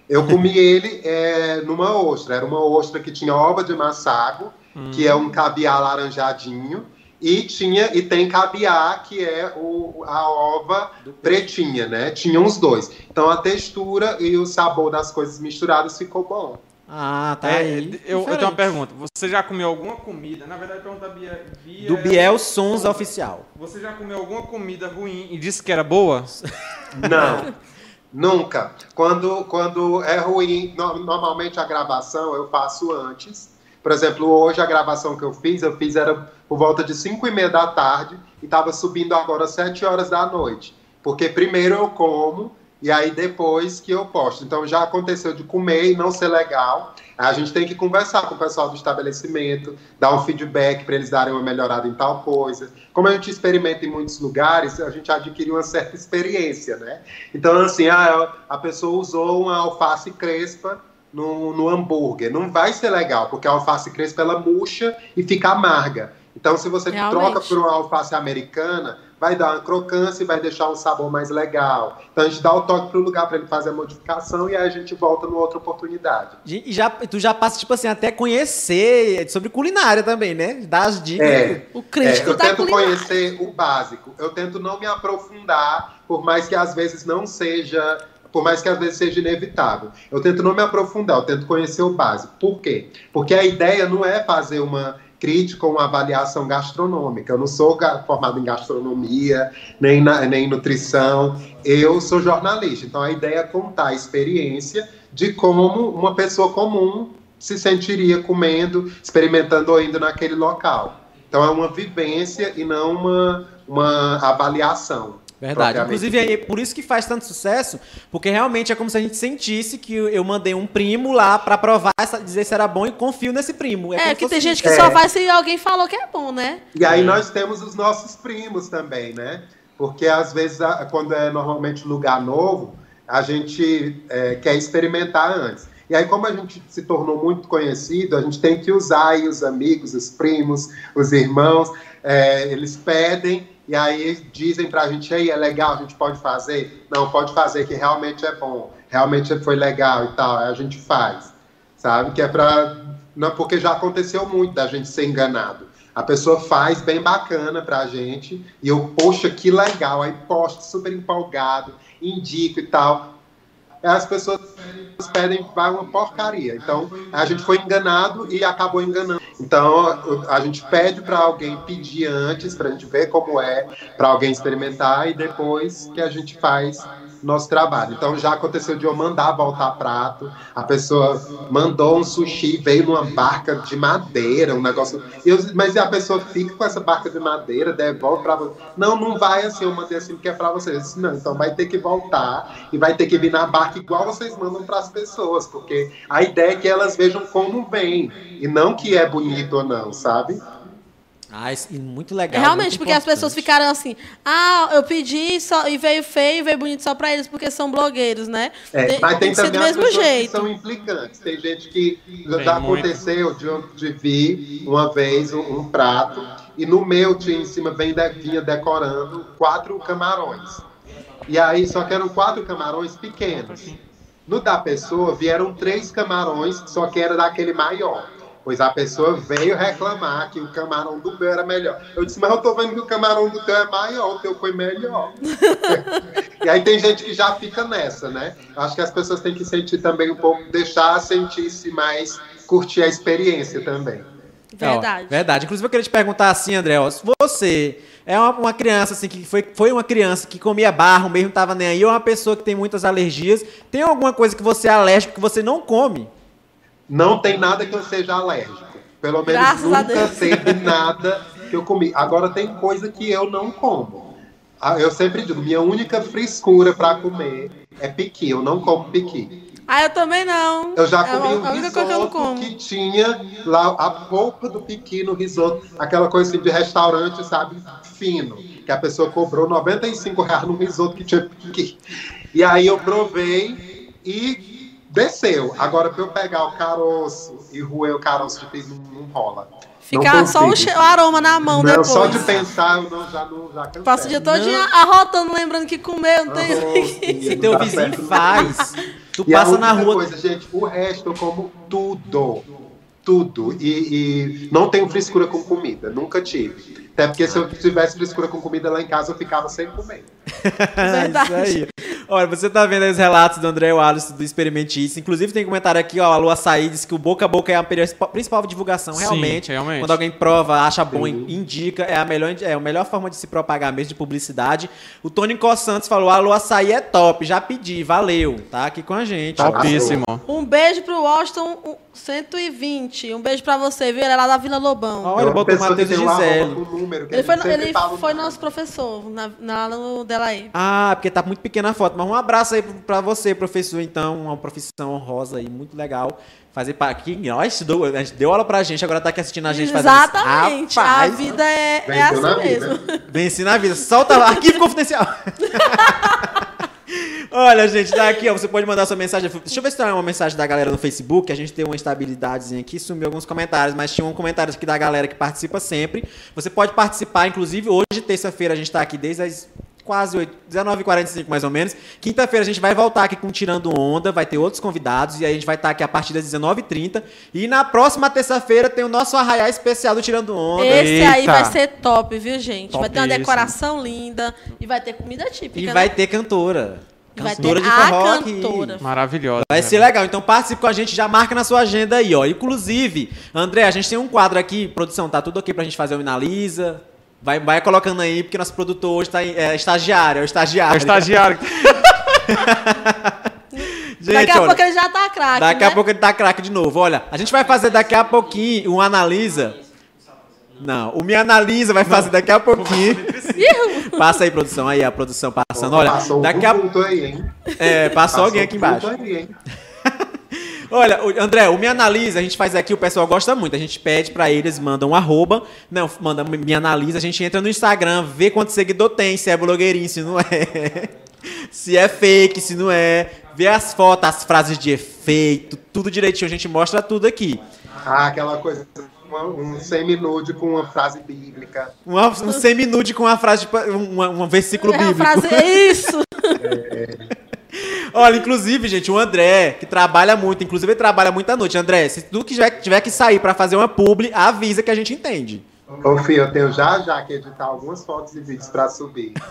Eu comi [laughs] ele é, numa ostra. Era uma ostra que tinha ova de massago, que é um caviar laranjadinho, e tinha e tem caviar, que é o, a ova pretinha, né? Tinha os dois. Então a textura e o sabor das coisas misturadas ficou bom. Ah, tá É, aí. eu, eu tenho uma pergunta. Você já comeu alguma comida? Na verdade, pergunta Bia, Bia. Do Biel Sons Oficial. Você já comeu alguma comida ruim e disse que era boa? Não, [laughs] nunca. Quando, quando é ruim, no- normalmente a gravação eu faço antes. Por exemplo, hoje a gravação que eu fiz, eu fiz era por volta de 5 e meia da tarde e estava subindo agora às 7 horas da noite. Porque primeiro eu como e aí depois que eu posto. Então já aconteceu de comer e não ser legal. A gente tem que conversar com o pessoal do estabelecimento, dar um feedback para eles darem uma melhorada em tal coisa. Como a gente experimenta em muitos lugares, a gente adquire uma certa experiência, né? Então, assim, a, a pessoa usou uma alface crespa no, no hambúrguer. Não vai ser legal, porque a alface crespa ela murcha e fica amarga. Então, se você Realmente. troca por uma alface americana, vai dar uma crocância e vai deixar um sabor mais legal. Então, a gente dá o toque pro lugar para ele fazer a modificação e aí a gente volta numa outra oportunidade. E já, tu já passa, tipo assim, até conhecer sobre culinária também, né? Dá as dicas. É. O É, crítico eu da tento culinária. conhecer o básico. Eu tento não me aprofundar, por mais que às vezes não seja, por mais que às vezes seja inevitável. Eu tento não me aprofundar, eu tento conhecer o básico. Por quê? Porque a ideia não é fazer uma crítica ou uma avaliação gastronômica. Eu não sou formado em gastronomia, nem, na- nem nutrição. Eu sou jornalista. Então a ideia é contar a experiência de como uma pessoa comum se sentiria comendo, experimentando ou indo naquele local. Então é uma vivência e não uma, uma avaliação. Verdade. Inclusive, é por isso que faz tanto sucesso, porque realmente é como se a gente sentisse que eu mandei um primo lá pra provar, essa- dizer se era bom e confio nesse primo. É, como que tem gente que É. só vai se alguém falou que é bom, né? E aí nós temos os nossos primos também, né? Porque às vezes, quando é normalmente lugar novo, a gente é, quer experimentar antes. E aí, como a gente se tornou muito conhecido, a gente tem que usar aí os amigos, os primos, os irmãos, é, eles pedem e aí dizem pra gente, aí é legal, a gente pode fazer? Não, pode fazer, que realmente é bom, realmente foi legal e tal, aí a gente faz, sabe? Que é pra... Não, porque já aconteceu muito da gente ser enganado. A pessoa faz bem bacana pra gente e eu, poxa, que legal, aí posto super empolgado, indico e tal. As pessoas pedem, vai uma porcaria. Então, a gente foi enganado e acabou enganando. Então, a gente pede para alguém pedir antes, para a gente ver como é, para alguém experimentar e depois que a gente faz nosso trabalho. Então, já aconteceu de eu mandar voltar prato, a pessoa mandou um sushi, veio numa barca de madeira, um negócio. eu- mas a pessoa fica com essa barca de madeira, devolve para você. Não, não vai assim, eu mandei assim porque é para vocês. Disse, não, então vai ter que voltar e vai ter que vir na barca igual vocês mandam para as pessoas, porque a ideia é que elas vejam como vem e não que é bonito ou não, sabe? Ah, isso- muito legal. Realmente, muito porque as pessoas importante. ficaram assim, ah, eu pedi só, e veio feio e veio bonito só pra eles, porque são blogueiros, né? É, mas tem, do também as mesmo pessoas jeito. que são implicantes. Tem gente que Tem já muito. aconteceu de, de vir uma vez um, um prato e no meu tinha em cima vem de- vinha decorando quatro camarões. E aí só que eram quatro camarões pequenos. No da pessoa vieram três camarões, só que era daquele maior. Pois a pessoa veio reclamar que o camarão do meu era melhor. Eu disse, mas eu tô vendo que o camarão do teu é maior, o teu foi melhor. [laughs] E aí tem gente que já fica nessa, né? Acho que as pessoas têm que sentir também um pouco, deixar sentir-se mais, curtir a experiência também. Verdade. Ó, verdade. Inclusive, eu queria te perguntar assim, André, ó, se você é uma, uma criança assim que foi, foi uma criança que comia barro, mesmo não tava nem aí, ou uma pessoa que tem muitas alergias, tem alguma coisa que você é alérgico que você não come? Não tem nada que eu seja alérgico. Pelo menos Graças nunca teve nada que eu comi. Agora tem coisa que eu não como. Ah, Eu sempre digo, minha única frescura para comer é piqui. Eu não como piqui. Ah, eu também não. Eu já é comi a- um que risoto como. que tinha lá a polpa do piqui no risoto, aquela coisa assim de restaurante, sabe, fino, que a pessoa cobrou 95 reais no risoto que tinha piqui. E aí eu provei e desceu. Agora, pra eu pegar o caroço e roer o caroço de peixe, não, não rola. Ficar só o, o aroma na mão Não, depois. só de pensar, eu não, já não já cansei. Passa o dia todo arrotando, lembrando que comeu, não tem. Sim, Se teu vizinho certo. faz, tu E a passa na rua. Coisa, gente, o resto eu como tudo. Tudo. E, e não tenho frescura com comida. Nunca tive. Até porque se eu tivesse frescura com comida lá em casa, eu ficava sem comer. Verdade. [laughs] É Isso aí. Olha, você tá vendo aí os relatos do André Wallace do Experimentista. Inclusive tem comentário aqui, ó, a Lua Açaí diz que o boca a boca é a principal divulgação, Sim, realmente. realmente. Quando alguém prova, acha bom, Sim. indica, é a melhor, é a melhor forma de se propagar mesmo de publicidade. O Tony Cos Santos falou, a Lua Açaí é top, já pedi, valeu. Tá aqui com a gente. Topíssimo. Um beijo pro Washington um, 120. Um beijo pra você, viu? Ele é lá da Vila Lobão. Olha, uma botou pessoa Matheus e um Gisele. número, Ele foi, ele o foi nosso professor na, na, no Delaí. Ah, porque tá muito pequena a foto. Mas um abraço aí pra você, professor, então. Uma profissão honrosa aí, muito legal. Fazer parte. Estudou, a gente deu aula pra gente, agora tá aqui assistindo a gente fazendo isso. Exatamente. A vida é, é assim vida. mesmo. Vence na vida. Solta lá, arquivo confidencial. [laughs] Olha, gente, tá aqui, ó. Você pode mandar sua mensagem. Deixa eu ver se tem uma mensagem da galera no Facebook. A gente tem uma estabilidadezinha aqui, sumiu alguns comentários, mas tinha um comentário aqui da galera que participa sempre. Você pode participar, inclusive, hoje, terça-feira, a gente tá aqui desde as quase 8, 19h45 mais ou menos. Quinta-feira a gente vai voltar aqui com Tirando Onda, vai ter outros convidados, e aí a gente vai estar aqui a partir das 19h30. E na próxima terça-feira tem o nosso arraiá especial do Tirando Onda. Esse aí Eita. vai ser top, viu, gente? Vai ter uma decoração linda e vai ter comida típica. E né? vai ter cantora. Vai ter Cantora de a forró aqui. cantora. Maravilhosa. Vai né? ser legal, então participe com a gente, já marca na sua agenda aí, ó. Inclusive, André, a gente tem um quadro aqui, produção, tá tudo ok pra gente fazer o Inalisa? Vai, vai colocando aí, porque nosso produtor hoje tá é estagiário, é o estagiário. É o estagiário. Gente, [laughs] Daqui a olha, pouco ele já tá craque. daqui né? a pouco ele tá craque de novo. Olha, a gente vai fazer daqui a pouquinho um Analisa. Não, o Me Analisa vai fazer daqui a pouquinho. Passa aí, produção, aí a produção passando. Olha, Passou um daqui a aí, hein? é, passou alguém aqui embaixo. aí, hein? Olha, o- André, o Me Analisa, a gente faz aqui, o pessoal gosta muito. A gente pede pra eles, mandam um arroba, não, manda Me Analisa, a gente entra no Instagram, vê quanto seguidor tem, se é blogueirinho, se não é. [laughs] Se é fake, se não é. Vê as fotos, as frases de efeito, tudo direitinho, a gente mostra tudo aqui. Ah, aquela coisa, um semi-nude com uma frase bíblica. Uma- um semi-nude com uma frase, de, um, um versículo É bíblico. frase, é isso. [laughs] Olha, inclusive, gente, o André, que trabalha muito, inclusive ele trabalha muito à noite. André, se tu tiver, tiver que sair pra fazer uma publi, avisa que a gente entende. Ô, filho, eu tenho já já que editar algumas fotos e vídeos pra subir. [laughs]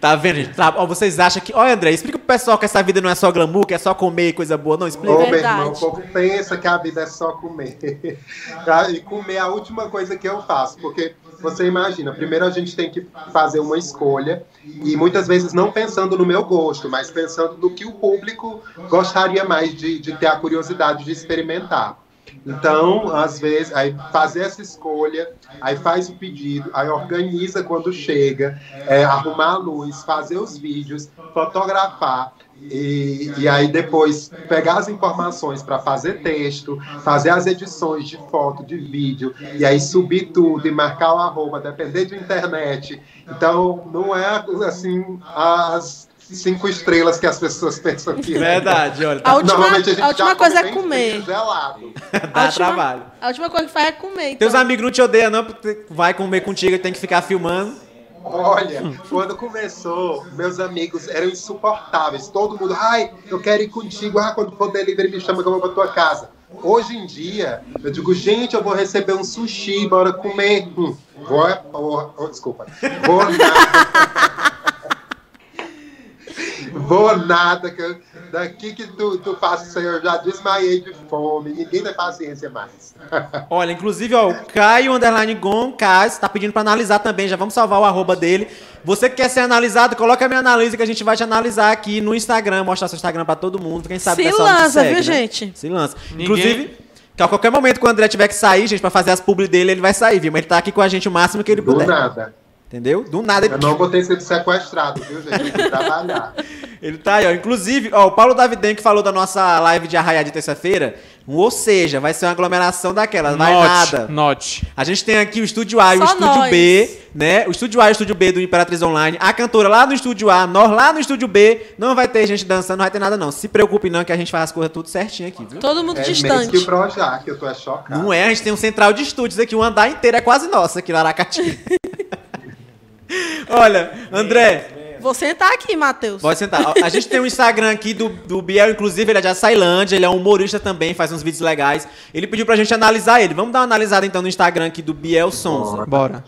Tá vendo, gente? Tra- ó, vocês acham que. Olha, André, explica pro pessoal que essa vida não é só glamour, que é só comer e coisa boa. Não, explica. Ô, meu irmão, o povo pensa que a vida é só comer. [laughs] Tá? e comer é a última coisa que eu faço. Porque você imagina, primeiro a gente tem que fazer uma escolha, e muitas vezes não pensando no meu gosto, mas pensando no que o público gostaria mais de, de ter a curiosidade de experimentar. Então, às vezes, aí fazer essa escolha, aí faz o pedido, aí organiza quando chega, é, arrumar a luz, fazer os vídeos, fotografar. E, e aí depois pegar as informações para fazer texto, fazer as edições de foto, de vídeo, e aí subir tudo e marcar o arroba, depender de internet. Então, não é assim as cinco estrelas que as pessoas pensam que é. Verdade, olha. A Tá, última- Normalmente a gente a última já coisa come é comer. gelado. [laughs] dá a última- trabalho. A última coisa que faz é comer. Teus Então. amigos não te odeiam, não, porque vai comer contigo e tem que ficar filmando. Olha, quando começou, meus amigos eram insuportáveis. Todo mundo, ai, eu quero ir contigo. Ah, quando for delivery, me chama que eu vou pra tua casa. Hoje em dia, eu digo, gente, eu vou receber um sushi, bora comer. Hum, vou, oh, oh, desculpa. Vou. Vou nada. Que eu- daqui que tu, tu faz isso aí, eu já desmaiei de fome. Ninguém tem paciência mais. [laughs] Olha, inclusive, ó, o Caio Underline Gon, Caio, tá pedindo pra analisar também. Já vamos salvar o arroba dele. Você que quer ser analisado, coloca a minha análise que a gente vai te analisar aqui no Instagram, mostrar seu Instagram pra todo mundo. Quem sabe Se lança, segue, viu, né? gente? Se lança. Ninguém- Inclusive, que a qualquer momento que o André tiver que sair, gente, pra fazer as publi dele, ele vai sair, viu? Mas ele tá aqui com a gente o máximo que ele Do puder. nada. Entendeu? Do nada ele Eu não vou ter sido sequestrado, viu, gente? Eu fui trabalhar. [laughs] Ele tá aí, ó. Inclusive, ó, o Paulo Davidenko falou da nossa live de arraiá de terça-feira. Ou seja, vai ser uma aglomeração daquelas, vai nada. Note. A gente tem aqui o Estúdio A e o Só Estúdio nós. B, né? O Estúdio A e o Estúdio B do Imperatriz Online. A cantora lá no Estúdio A, nós lá no Estúdio B. Não vai ter gente dançando, não vai ter nada não. Se preocupe não que a gente faz as coisas tudo certinho aqui, viu? Todo mundo É mesmo que distante. o Projac, eu tô é chocado. Não é, a gente tem um central de estúdios aqui, um andar inteiro é quase nosso aqui no Aracati. [laughs] [laughs] Olha, André, Vou sentar aqui, Matheus. Pode sentar. A gente tem um Instagram aqui do, do Biel, inclusive, ele é de Açailândia, ele é um humorista também, faz uns vídeos legais. Ele pediu pra gente analisar ele. Vamos dar uma analisada então no Instagram aqui do Biel Sonza. Bora.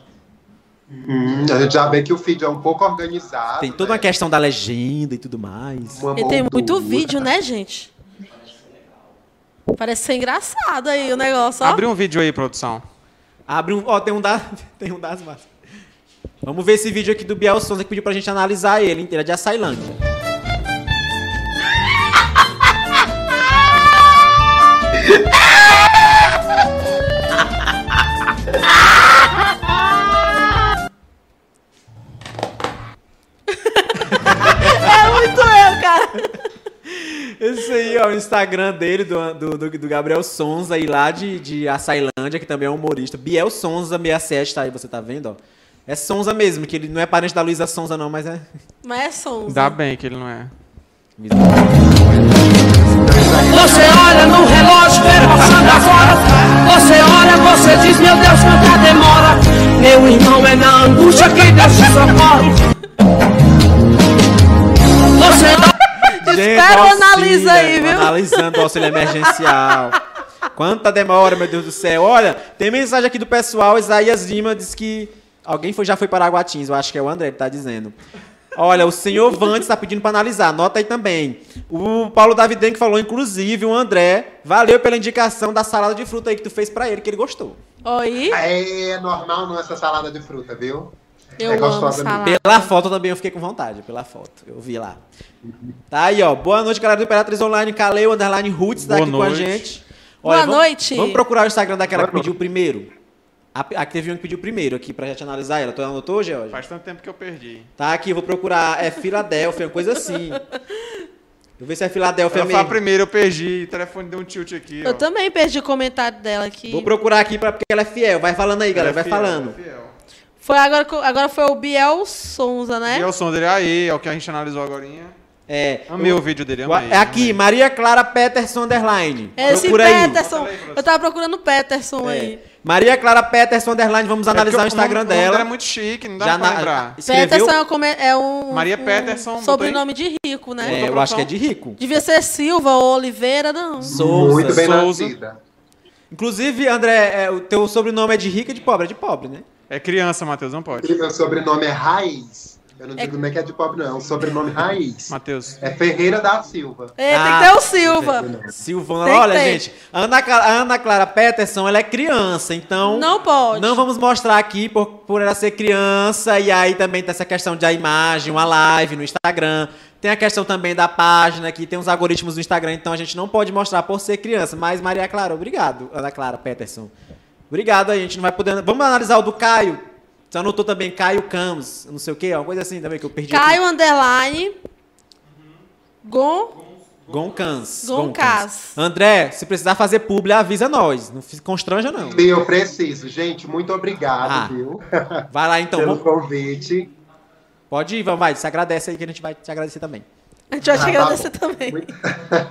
Hum, a gente já vê que o feed é um pouco organizado. Tem toda uma né? questão da legenda e tudo mais. Uma E tem moldura. muito vídeo, né, gente? Parece ser engraçado aí o negócio, ó. Abre um vídeo aí, produção. Abre um. Ó, tem um da. [laughs] Tem um das massas. Vamos ver esse vídeo aqui do Biel Sonza que pediu pra gente analisar ele, inteiro, é de Açailândia. [laughs] É muito eu, cara. Esse aí, ó, o Instagram dele, do, do, do- do Gabriel Sonza, aí lá de, de Açailândia, que também é humorista. Biel Sonza 67, tá aí, você tá vendo, ó. É Sonza mesmo, que ele não é parente da Luísa Sonza, não, mas é. Mas é som. Dá bem que ele não é. Você olha no relógio, vê passando as horas. Você olha, você diz, meu Deus, quanta demora. Meu irmão é na angústia que Deus te socorre. Você dá Espera o analisa aí, viu? Analisando o auxílio emergencial. Quanta demora, meu Deus do céu. Olha, tem mensagem aqui do pessoal. Isaías Lima diz que alguém foi, já foi para Aguatins. Eu acho que é o André que tá dizendo. Olha, o senhor Vantes está pedindo para analisar. Anota aí também. O Paulo Davidenko falou, inclusive, o André. Valeu pela indicação da salada de fruta aí que tu fez para ele, que ele gostou. Oi, É normal não essa salada de fruta, viu? eu É amo gostosa. Pela foto também eu fiquei com vontade, pela foto. Eu vi lá. Tá aí, ó. Boa noite, galera do Imperatriz Online. Caleu, underline Roots, tá Boa aqui com a noite. gente. Boa vamos- noite. Vamos procurar o Instagram daquela que pediu primeiro. A, a que teve um que pediu primeiro aqui pra gente analisar ela. Tu anotou, George? Faz tanto tempo que eu perdi. Tá aqui, vou procurar. É Filadélfia, uma coisa assim. Vou ver se é Filadélfia Ela mesmo. primeira, eu perdi. O telefone deu um tilt aqui. Eu ó. também perdi o comentário dela aqui. Vou procurar aqui pra, porque ela é fiel. Vai falando aí, galera. Ela Vai é fiel, falando. ela é fiel. Foi agora, agora foi o Biel Sonza, né? E é o som dele aí, é o que a gente analisou agora. É. Amei o vídeo dele, O- amei. É aqui, amei. Maria Clara Peterson Underline. Esse Procura. Peterson. Aí. Eu tava procurando o Peterson É. aí. Maria Clara Peterson Underline, vamos analisar É o porque Instagram nome- O nome dela. dela é muito chique, não dá Já pra na- lembrar. escreveu. Peterson é um, é um, Maria um Peterson, sobrenome de rico, né? É, eu acho que é de rico. Devia ser Silva ou Oliveira, não. Souza. Muito bem Souza. nascida. Inclusive, André, é, o teu sobrenome é de rico e de pobre? É de pobre, né? É criança, Matheus, não pode. Meu sobrenome é Raiz. Eu não É- digo nem que é de pobre, não. É um sobrenome Raiz. Matheus. É Ferreira da Silva. É, Ah, tem que ter o Silva. Silvana, Tem olha, gente, a Ana, Ana Clara Peterson, ela é criança, então... Não pode. Não vamos mostrar aqui por, por ela ser criança, e aí também tem essa questão de a imagem, uma live no Instagram. Tem a questão também da página, que tem uns algoritmos no Instagram, então a gente não pode mostrar por ser criança. Mas, Maria Clara, obrigado, Ana Clara Peterson. Obrigado aí, a gente não vai poder... Vamos analisar o do Caio. Você anotou também Caio Campos, não sei o quê, uma coisa assim também que eu perdi aqui. Caio Underline. Gon. Goncans. Goncas. André, se precisar fazer publi, avisa nós. Não constranja, não. Eu preciso. Gente, muito obrigado, Ah, viu? [laughs] Vai lá então. Pelo vamos- convite. Pode ir, vamos, vai. Se agradece aí que a gente vai te agradecer também. A gente vai te Ah, tá agradecer bom. também. Muito-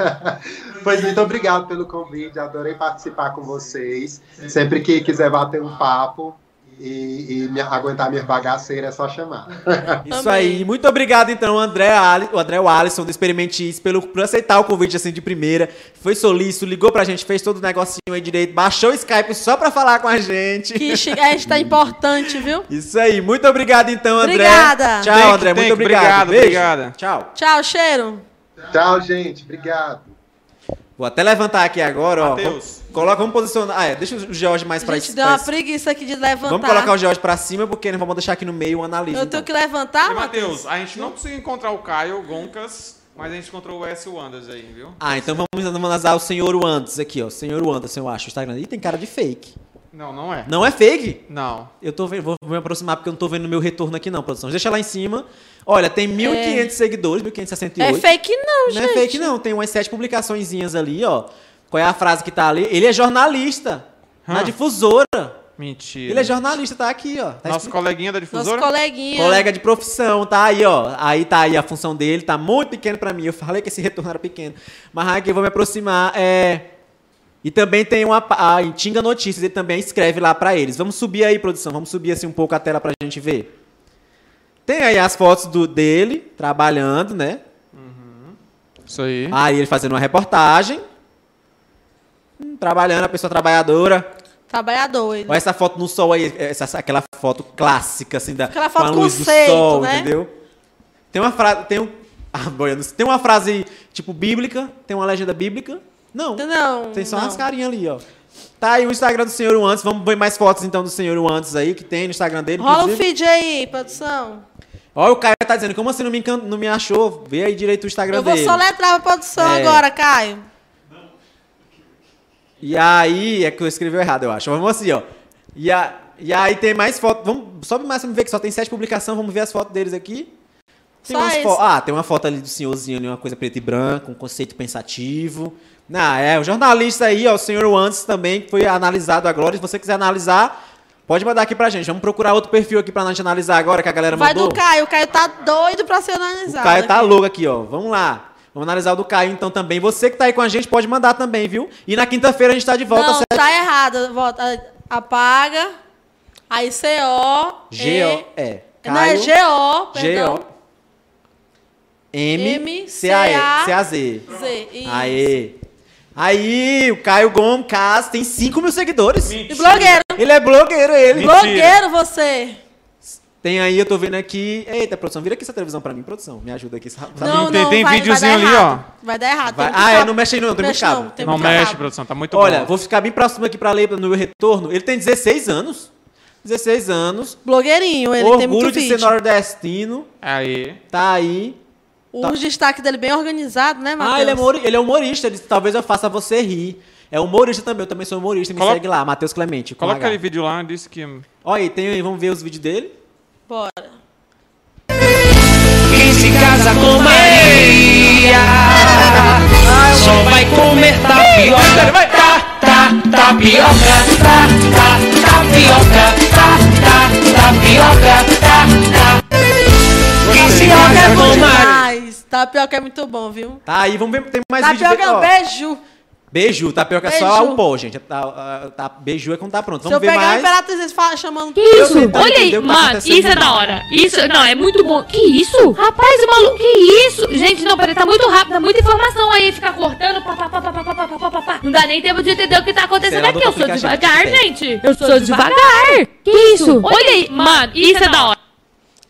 [laughs] pois muito obrigado pelo convite, adorei participar com vocês. Sempre que quiser bater um papo e, e me- aguentar minha bagaceira, é só chamar. [laughs] Isso aí. Muito obrigado, então, André, Ali- o André o Alisson do Experimentis, pelo, por aceitar o convite assim de primeira. Foi solícito, ligou pra gente, fez todo o negocinho aí direito, baixou o Skype só pra falar com a gente. Que. A gente tá [laughs] importante, viu? Isso aí. Muito obrigado, então, André. Obrigada. Tchau, André. Muito obrigado. Obrigado, Beijo. obrigada. Tchau. Tchau, cheiro. Tchau, gente. Obrigado. Vou até levantar aqui agora, ó. Matheus. Coloca, vamos posicionar. Ah, é, deixa o George mais pra A gente es- deu uma preguiça aqui de levantar. Vamos colocar o George pra cima, porque nós vamos deixar aqui no meio o analisa. Eu então. tenho que levantar, Matheus? Matheus, a gente não conseguiu encontrar o Caio Goncas, mas a gente encontrou o S. Wanders aí, viu? Ah, então vamos analisar o senhor Wanderson aqui, ó. Senhor Wanderson, eu acho. O Instagram. Ih, tem cara de fake. Não, não é. Não é fake? Não. Eu tô vendo, vou me aproximar porque eu não tô vendo meu retorno aqui não, produção. Deixa lá em cima. Olha, tem 1.500 seguidores, 1.568. É fake não, Não gente. é fake não, tem umas sete publicaçõezinhas ali, ó. Qual é a frase que tá ali? Ele é jornalista. Na Hã? difusora. Mentira. Ele é jornalista, tá aqui, ó. Tá Nosso coleguinha da Nosso difusora? coleguinha. Colega de profissão, tá aí, ó. Aí tá aí a função dele, tá muito pequeno pra mim. Eu falei que esse retorno era pequeno. Mas aqui eu vou me aproximar. É... E também tem uma. A Tinga Notícias, ele também escreve lá pra eles. Vamos subir aí, produção. Vamos subir assim um pouco a tela pra gente ver. Tem aí as fotos do, dele, trabalhando, né? Isso aí. Aí ele fazendo uma reportagem. Hum, Trabalhando, a pessoa trabalhadora. Trabalhador, ele. Olha essa foto no sol aí, essa, aquela foto clássica, assim, da, Aquela com a foto luz do conceito, sol, né? entendeu? Tem uma frase, tem um, [laughs] ah, tem uma frase, tipo, bíblica, tem uma legenda bíblica? Não, Não. tem só não. umas carinhas ali, ó. Tá aí o Instagram do Senhor Antes, vamos ver mais fotos, então, do Senhor Antes aí, que tem no Instagram dele, Rola o feed aí, produção. Olha, o Caio tá dizendo, como assim não me, encan- não me achou? Vê aí direito o Instagram Eu vou dele. soletrar a produção É. agora, Caio. E aí, é que eu escrevi errado, eu acho. Vamos assim, ó. E, a, e aí tem mais fotos. Vamos, sobe mais pra me ver que só tem sete publicações. Vamos ver as fotos deles aqui. Tem Só Ah, tem uma foto ali do senhorzinho ali, uma coisa preto e branco, um conceito pensativo. Ah, é, o jornalista aí, ó, o senhor Antes também, que foi analisado agora. Se você quiser analisar, pode mandar aqui pra gente. Vamos procurar outro perfil aqui pra gente analisar agora, que a galera Vai mandou. do Caio. O Caio tá doido pra ser O analisado. Caio tá aqui. louco aqui, ó. Vamos lá. Vamos analisar o do Caio então também. Você que tá aí com a gente pode mandar também, viu? E na quinta-feira a gente tá de volta. Não, certo? tá errado. Volta. Apaga. Aí C-O. G-O, é. Não, é G-O, perdão. G-O. M, M, C-A-E, C-A- C-A-Z. Z. Isso. Aê. Aí, o Caio Gomes Cas tem 5 mil seguidores. E blogueiro. Ele é blogueiro, ele. Mentira. Blogueiro você. Tem aí, eu tô vendo aqui. Eita, produção, vira aqui essa televisão pra mim, produção. Me ajuda aqui. sabe? Não, tem- não, tem vai, videozinho vai ali, errado. Vai dar errado. Vai- tem Ah, é, não mexe aí não, tem muito Mexe cabo. não, tem Não mexe, produção. Tá muito Olha, bom. vou ficar bem próximo aqui pra ler no meu retorno. Ele tem 16 anos. 16 anos. Blogueirinho, ele tem Orgulho muito de vídeo. ser nordestino. Aí. Tá aí. Os destaques dele bem organizado, né, Matheus? Ah, ele é, humori- ele é humorista. Ele, talvez eu faça você rir. É humorista também. Eu também sou humorista. Me Coloca- segue lá, Matheus Clemente. Coloca aquele vídeo lá, disse que. Olha aí, tem aí, vamos ver os vídeos dele. Bora. Quem se casa com Maria só vai comer tapioca. Vai tá, tá, tapioca, tá, tá, tapioca, tá, tá, tapioca, tá, tá. Quem se casa com Maria. Tapioca é muito bom, viu? Tá aí, vamos ver. Tem mais vídeo Tapioca é um ó. beijo. Beiju, tapioca é só o pó, gente. Tá, ah, tá, beiju é quando tá pronto. Se Vamos eu ver pegar mais. Imperatriz, eles falam, chamando... Que isso? tentando Olha aí, o tá mano, isso é da hora. Isso, não, é muito bom. Que isso? Rapaz, o maluco, que isso? Gente, não, peraí, tá muito rápido, tá muita informação aí, fica cortando, pá, pá, pá, pá, pá, pá, pá, pá, pá, pá. Não dá nem tempo de entender o que tá acontecendo aqui. Eu sou devagar, gente. Eu sou devagar. Que isso? Olha aí, mano, isso é da hora.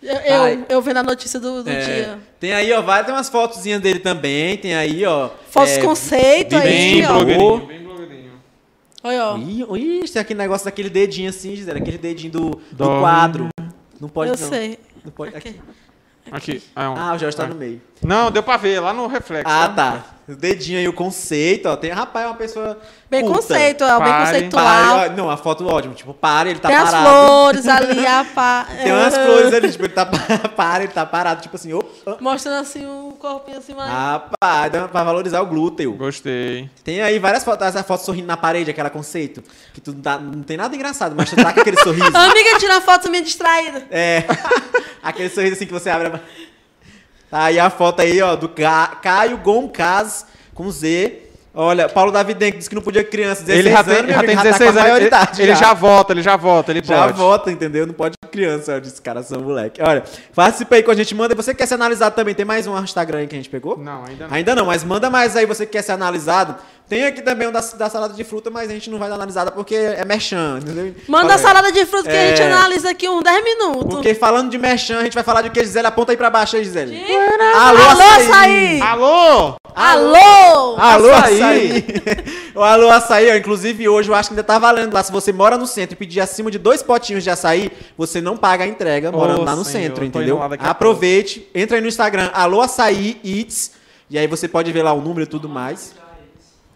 Eu, eu, eu vendo a notícia do, do É, dia. Tem aí, ó, vai ter umas fotozinhas dele também. Tem aí, ó. Fotos é, conceito aí, bem ó. blogueirinho. Bem blogueirinho. Olha, ó. Ih, ih, tem aquele negócio daquele dedinho assim, Gisele. Aquele dedinho do, do quadro. Não pode Eu não. sei. Não pode. Aqui. Aqui. Aqui. Ah, um- Ah, o Jorge tá no meio. Não, deu pra ver, lá no reflexo. Ah, né? tá. O dedinho aí, o conceito, ó. Tem, rapaz, é uma pessoa. Bem conceito, ó, bem conceitual. Pare, ó, não, a foto ótima. Tipo, para, ele tá Tem as parado. flores ali, [laughs] a pá. Tem umas flores ali, tipo, ele tá [laughs] para, ele tá parado, tipo assim, opa. Mostrando assim o corpinho assim, mas... Rapaz, dá pra valorizar o glúteo. Gostei. Tem aí várias fotos, essa foto sorrindo na parede, aquela conceito. Que tu não, tá- não tem nada engraçado, mas tu tá com aquele [laughs] sorriso. Amiga, tira foto minha distraída. É. aquele sorriso assim que você abre. a- aí a foto aí, ó, do Ca- Caio Goncas com Z. Olha, Paulo Davidenko disse que não podia criança, 16 Ele já tem, anos, já amigo, tem tá 16 com a anos. Ele, maioridade ele já vota, ele já vota, ele Já pode. vota, entendeu? Não pode criança, olha, esses caras são moleque. Olha, participa aí com a gente, manda. Você quer ser analisado também? Tem mais um Instagram aí que a gente pegou? Não, ainda não. Ainda não, mas manda mais aí, você que quer ser analisado. Tem aqui também um da, da salada de fruta, mas a gente não vai dar analisada porque é merchan, entendeu? Manda a salada de fruta que a gente É. analisa aqui uns 10 minutos. Porque falando de merchan, a gente vai falar de que, Gisele? Aponta aí pra baixo aí, Gisele. Alô, açaí! Alô? Alô! Alô, Açaí. açaí! [laughs] o alô, açaí, ó. Inclusive, hoje eu acho que ainda tá valendo lá. Se você mora no centro e pedir acima de dois potinhos de açaí, você não paga a entrega morando Ô, lá no senhor, centro, entendeu? Aproveite, entra aí no Instagram, alô, açaí, eats. E aí você pode ver lá o número e tudo mais.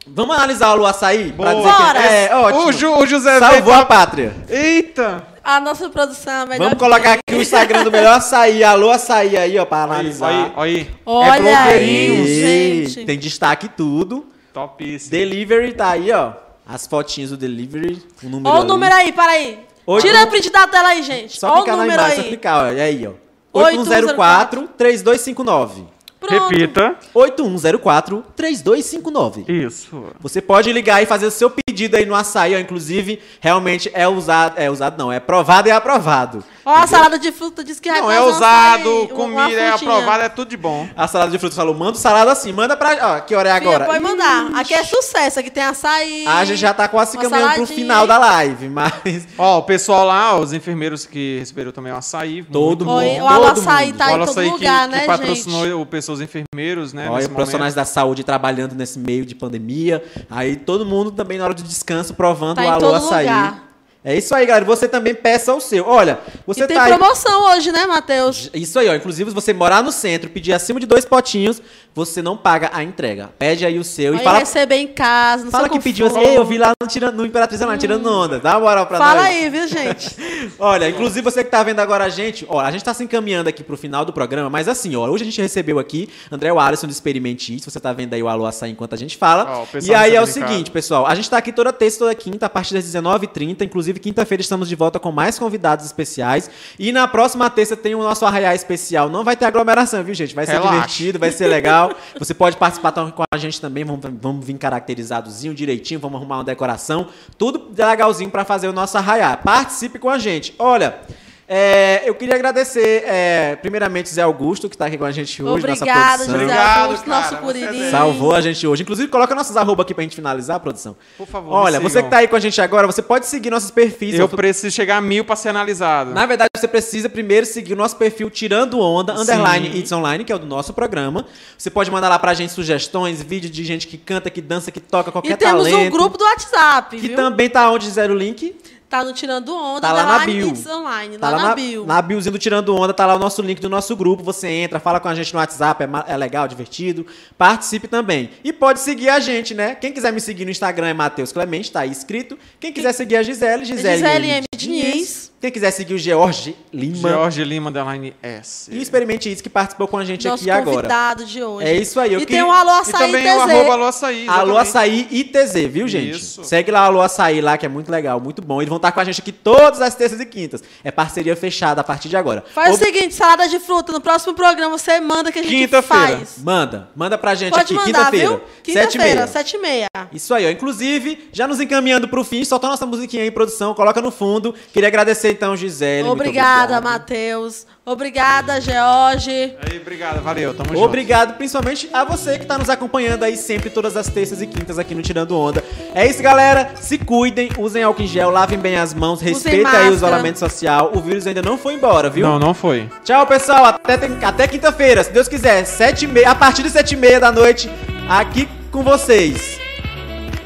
Vamos analisar o Alô Açaí? Pra Boa. dizer que Bora. é ótimo. O, Ju, o José Salvou veio a pátria. Eita! A nossa produção é a melhor. Vamos colocar aqui o Instagram do melhor açaí. Alô Açaí aí, ó, pra analisar. aí, aí. Olha é blogueirinho. gente. Tem destaque tudo. Topíssimo. Delivery tá aí, ó. As fotinhas do delivery. O número Olha o número aí, para aí. Oito- Tira a print da tela aí, gente. Só Olha o clicar na número só aí. clicar, ó. É aí, ó. 8104 8104-3259. Pronto. Repita. 8104-3259. Isso. Você pode ligar e fazer o seu pedido aí no açaí, ó. Inclusive, realmente é usado. É usado, não, é aprovado e aprovado. Ó, a salada de fruta diz que Não, é usado, açaí, comida, é aprovado, é tudo de bom. A salada de frutas falou: manda o salada assim, manda pra. Ó, que hora é Filha, agora? Pode mandar. Aqui é sucesso. Aqui tem açaí. A gente já tá quase caminhando pro final da live, mas. Ó, o pessoal lá, os enfermeiros que receberam também o açaí. Todo muito Oi, mundo. o todo Açaí mundo. tá O em todo Açaí lugar, que, né, que patrocinou gente? o pessoas enfermeiros, né? Olha, profissionais momento. da saúde trabalhando nesse meio de pandemia. Aí todo mundo também na hora de descanso provando Tá o em alô todo açaí. lugar. É isso aí, galera. Você também peça o seu. Olha, você E tem tá aí. promoção hoje, né, Matheus? Isso aí, ó. Inclusive, se você morar no centro, pedir acima de dois potinhos, você não paga a entrega. Pede aí o seu e Aí fala, receber em casa, no fala que pediu assim. Ei, eu vi lá no, tirando, no Imperatriz lá, tirando onda. Dá uma moral pra Fala nós. aí, viu, gente? [laughs] Olha, inclusive você que tá vendo agora a gente, ó, a gente tá se encaminhando aqui pro final do programa, mas assim, ó, hoje a gente recebeu aqui André Alisson do Experimente Isso, você tá vendo aí o Alô Açaí enquanto a gente fala. Ó, e aí é o seguinte, pessoal, a gente tá aqui toda terça, toda quinta, a partir das 19h30, inclusive quinta-feira estamos de volta com mais convidados especiais, e na próxima terça tem o nosso arraiá especial, não vai ter aglomeração, viu, gente? Vai ser Relaxa. divertido, vai ser legal, você pode participar com a gente também, vamos, vamos vir caracterizadozinho, direitinho, vamos arrumar uma decoração, tudo legalzinho pra fazer o nosso arraiá. Participe com a gente. Olha, é, eu queria agradecer, é, primeiramente, Zé Augusto, que tá aqui com a gente hoje, nossa Obrigada, produção. José Obrigado, Augusto, cara, nosso é curirim. dez. Salvou a gente hoje. Inclusive, coloca nossos arroba aqui pra gente finalizar, produção. Por favor, Olha, você que tá aí com a gente agora, você pode seguir nossos perfis. Eu Eu- preciso chegar a mil pra ser analisado. Na verdade, você precisa primeiro seguir o nosso perfil Tirando Onda, Sim. underline It's Online, que é o do nosso programa. Você pode mandar lá pra gente sugestões, vídeos de gente que canta, que dança, que toca, qualquer E temos talento. um grupo do WhatsApp, Que viu? também tá onde zero o link. Tá no Tirando Onda, Tá lá na underline bio. Online, Tá lá, lá na, bio. Na biozinho do Tirando Onda, tá lá o nosso link do nosso grupo. Você entra, fala com a gente no WhatsApp, é, é legal, divertido. Participe também. E pode seguir a gente, né? Quem quiser me seguir no Instagram é Matheus Clemente, tá aí escrito. Quem quiser seguir a Gisele, Gisele, Gisele M. M. Diniz. Quem quiser seguir o George Lima. Jorge Lima, underline S. E o Experimente Isso, que participou com a gente Nosso aqui agora. convidado de hoje. É isso aí. Eu e queria- tem o Alô E Açaí também o TZ. arroba Alô Açaí. Alô exatamente. Açaí ITZ, viu, gente? Isso. Segue lá o Alô Açaí lá, que é muito legal, muito bom. Eles vão estar com a gente aqui todas as terças e quintas. É parceria fechada a partir de agora. Faz Ob- o seguinte, salada de fruta, no próximo programa você manda que a gente Quinta-feira. faz. Manda, manda pra gente Pode aqui, quinta-feira. e Quinta-feira, meia. sete e meia. Isso aí, ó. Inclusive, já nos encaminhando pro fim, solta nossa musiquinha aí, produção, coloca no fundo. Queria agradecer então, Gisele. Obrigada, obrigado. Matheus. Obrigada, George. Aí, obrigado, valeu, tamo junto. Obrigado principalmente a você que tá nos acompanhando aí sempre, todas as terças e quintas aqui no Tirando Onda. É isso, galera. Se cuidem, usem álcool em gel, lavem bem as mãos, respeitem aí o isolamento social. O vírus ainda não foi embora, viu? Não, não foi. Tchau, pessoal. Até, até quinta-feira, se Deus quiser. Sete e meia, a partir de sete e meia da noite, aqui com vocês.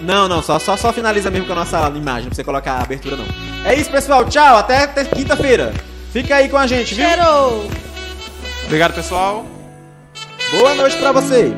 Não, não, só, só, só finaliza mesmo com a nossa imagem, pra você colocar a abertura, não. É isso, pessoal. Tchau, até, até quinta-feira. Fica aí com a gente, viu? Obrigado, pessoal. Boa noite pra você.